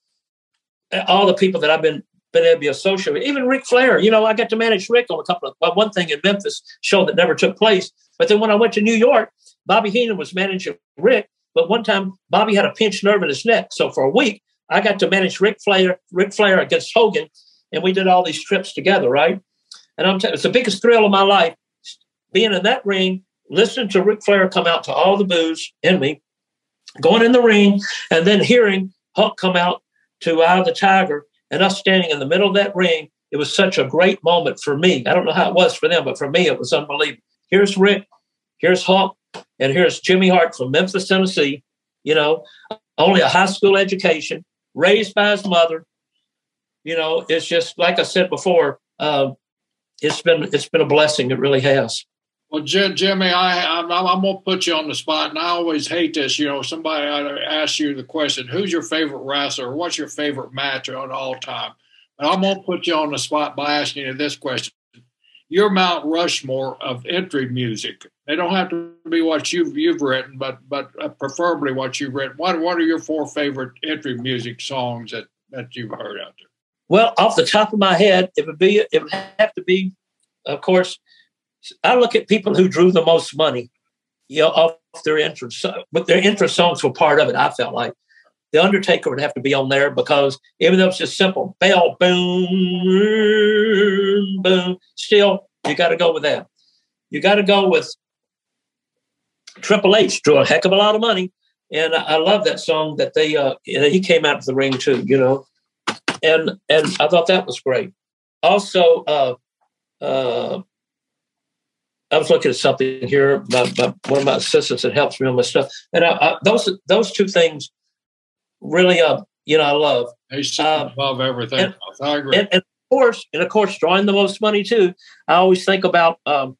all the people that I've been been able to be associated with. Even Ric Flair. You know, I got to manage Ric on a couple of well, one thing in Memphis show that never took place. But then when I went to New York, Bobby Heenan was managing Ric. But one time Bobby had a pinched nerve in his neck, so for a week I got to manage Ric Flair, Ric Flair against Hogan, and we did all these trips together, right? And I'm telling it's the biggest thrill of my life, being in that ring, listening to Ric Flair come out to all the boos in me, going in the ring, and then hearing Hulk come out to Eye of the Tiger, and us standing in the middle of that ring. It was such a great moment for me. I don't know how it was for them, but for me, it was unbelievable. Here's Ric, here's Hulk, and here's Jimmy Hart from Memphis, Tennessee. You know, only a high school education, raised by his mother. You know, it's just like I said before. Uh, it's been it's been a blessing. It really has. Well, Jimmy, I, I'm, I'm going to put you on the spot, and I always hate this. You know, somebody asks you the question, "Who's your favorite wrestler? Or what's your favorite match of all time?" And I'm going to put you on the spot by asking you this question: Your Mount Rushmore of entry music. They don't have to be what you've you've written, but but uh, preferably what you've written. What what are your four favorite entry music songs that that you've heard out there? Well, off the top of my head, it would be it would have to be, of course I look at people who drew the most money, you know, off their entrance, but their entrance songs were part of it. I felt like the Undertaker would have to be on there because even though it's just simple, bell, boom, boom, still you got to go with that. You got to go with Triple H drew a heck of a lot of money, and I, I love that song that they uh, he came out of the ring too, you know, and and I thought that was great. Also, uh, uh, I was looking at something here. My, one of my assistants that helps me on my stuff, and I, I, those those two things really, uh, you know, I love. He's um, above everything. And, I agree. And, and, of course, and of course, drawing the most money too. I always think about um,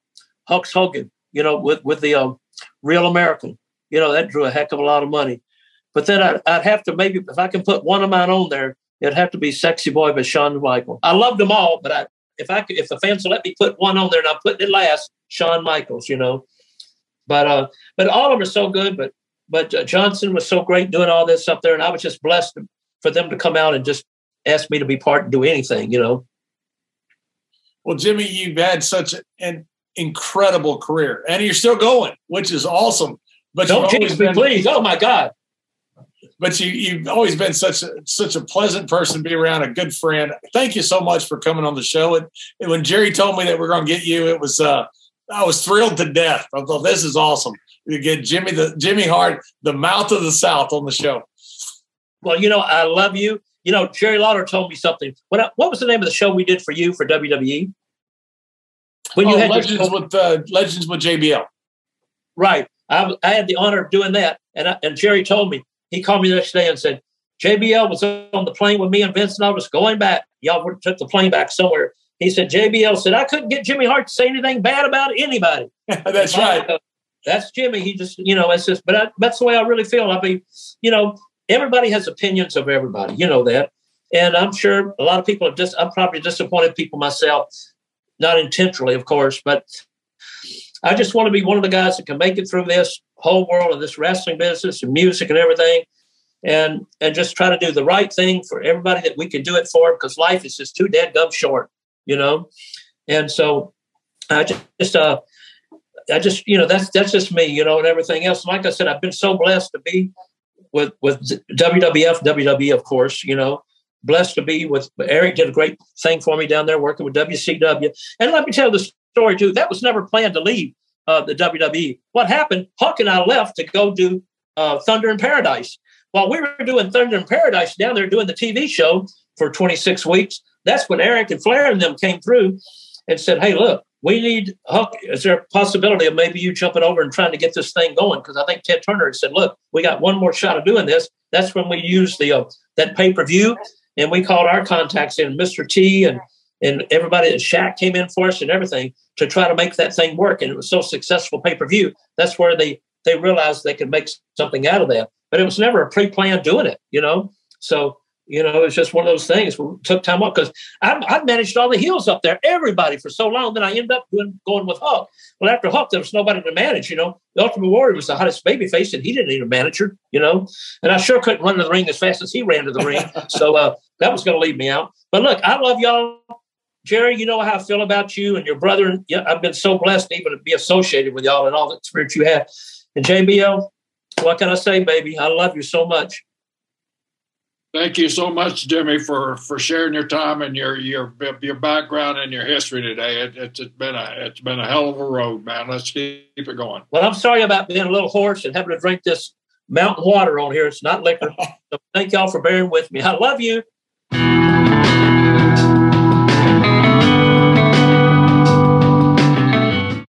Hulk Hogan. You know, with with the um, Real American. You know, that drew a heck of a lot of money. But then I'd, I'd have to maybe if I can put one of mine on there, it'd have to be "Sexy Boy" by Shawn Michael. I loved them all, but I if I could, if the fans will let me put one on there, and I'm putting it last, Shawn Michaels, you know. But uh, but all of them are so good. But but uh, Johnston was so great doing all this up there, and I was just blessed for them to come out and just ask me to be part and do anything, you know. Well, Jimmy, you've had such an incredible career, and you're still going, which is awesome. But don't jinx me, please. Oh my God! but you you've always been such a such a pleasant person to be around, a good friend. Thank you so much for coming on the show. And, and when Jerry told me that we are going to get you, it was uh, I was thrilled to death. I thought this is awesome. You get Jimmy the Jimmy Hart, the mouth of the South, on the show. Well, you know, I love you. You know, Jerry Lawler told me something. What I, what was the name of the show we did for you for WWE? When you oh, had Legends with uh, Legends with JBL. Right. I, I had the honor of doing that, and I, and Jerry told me he called me the next day and said, JBL was on the plane with me and Vince, and I was going back. Y'all took the plane back somewhere. He said, JBL said, I couldn't get Jimmy Hart to say anything bad about anybody. that's right. that's Jimmy. He just, you know, it's just, but I, that's the way I really feel. I mean, you know, everybody has opinions of everybody. You know that. And I'm sure a lot of people have just, I'm probably disappointed people myself, not intentionally, of course, but I just want to be one of the guys that can make it through this whole world of this wrestling business and music and everything, and and just try to do the right thing for everybody that we can do it for because life is just too dead gum short, you know. And so I just uh I just you know that's that's just me, you know, and everything else. Like I said, I've been so blessed to be with with WWF, WWE, of course, you know. Blessed to be with Eric did a great thing for me down there working with WCW. And let me tell the story too. That was never planned to leave uh, the WWE. What happened? Hulk and I left to go do uh, Thunder in Paradise. While we were doing Thunder in Paradise down there doing the TV show for 26 weeks, that's when Eric and Flair and them came through and said, "Hey, look, we need Hulk. Is there a possibility of maybe you jumping over and trying to get this thing going?" Because I think Ted Turner said, "Look, we got one more shot of doing this." That's when we used the uh, that pay per view, and we called our contacts in, Mr. T and and everybody at Shaq came in for us and everything to try to make that thing work. And it was so successful pay per view. That's where they they realized they could make something out of that. But it was never a pre planned doing it, you know. So you know, it's just one of those things. We took time off because I've managed all the heels up there, everybody for so long. Then I ended up doing, going with Hulk. Well, after Hulk, there was nobody to manage. You know, the Ultimate Warrior was the hottest baby face, and he didn't need a manager. You know, and I sure couldn't run to the ring as fast as he ran to the ring. so uh, that was going to leave me out. But look, I love y'all. Jerry, you know how I feel about you and your brother. Yeah, I've been so blessed even to be associated with y'all and all the experience you have. And JBL, what can I say, baby? I love you so much. Thank you so much, Jimmy, for, for sharing your time and your your your background and your history today. It, it's been a it's been a hell of a road, man. Let's keep it going. Well, I'm sorry about being a little hoarse and having to drink this mountain water on here. It's not liquor. so thank y'all for bearing with me. I love you.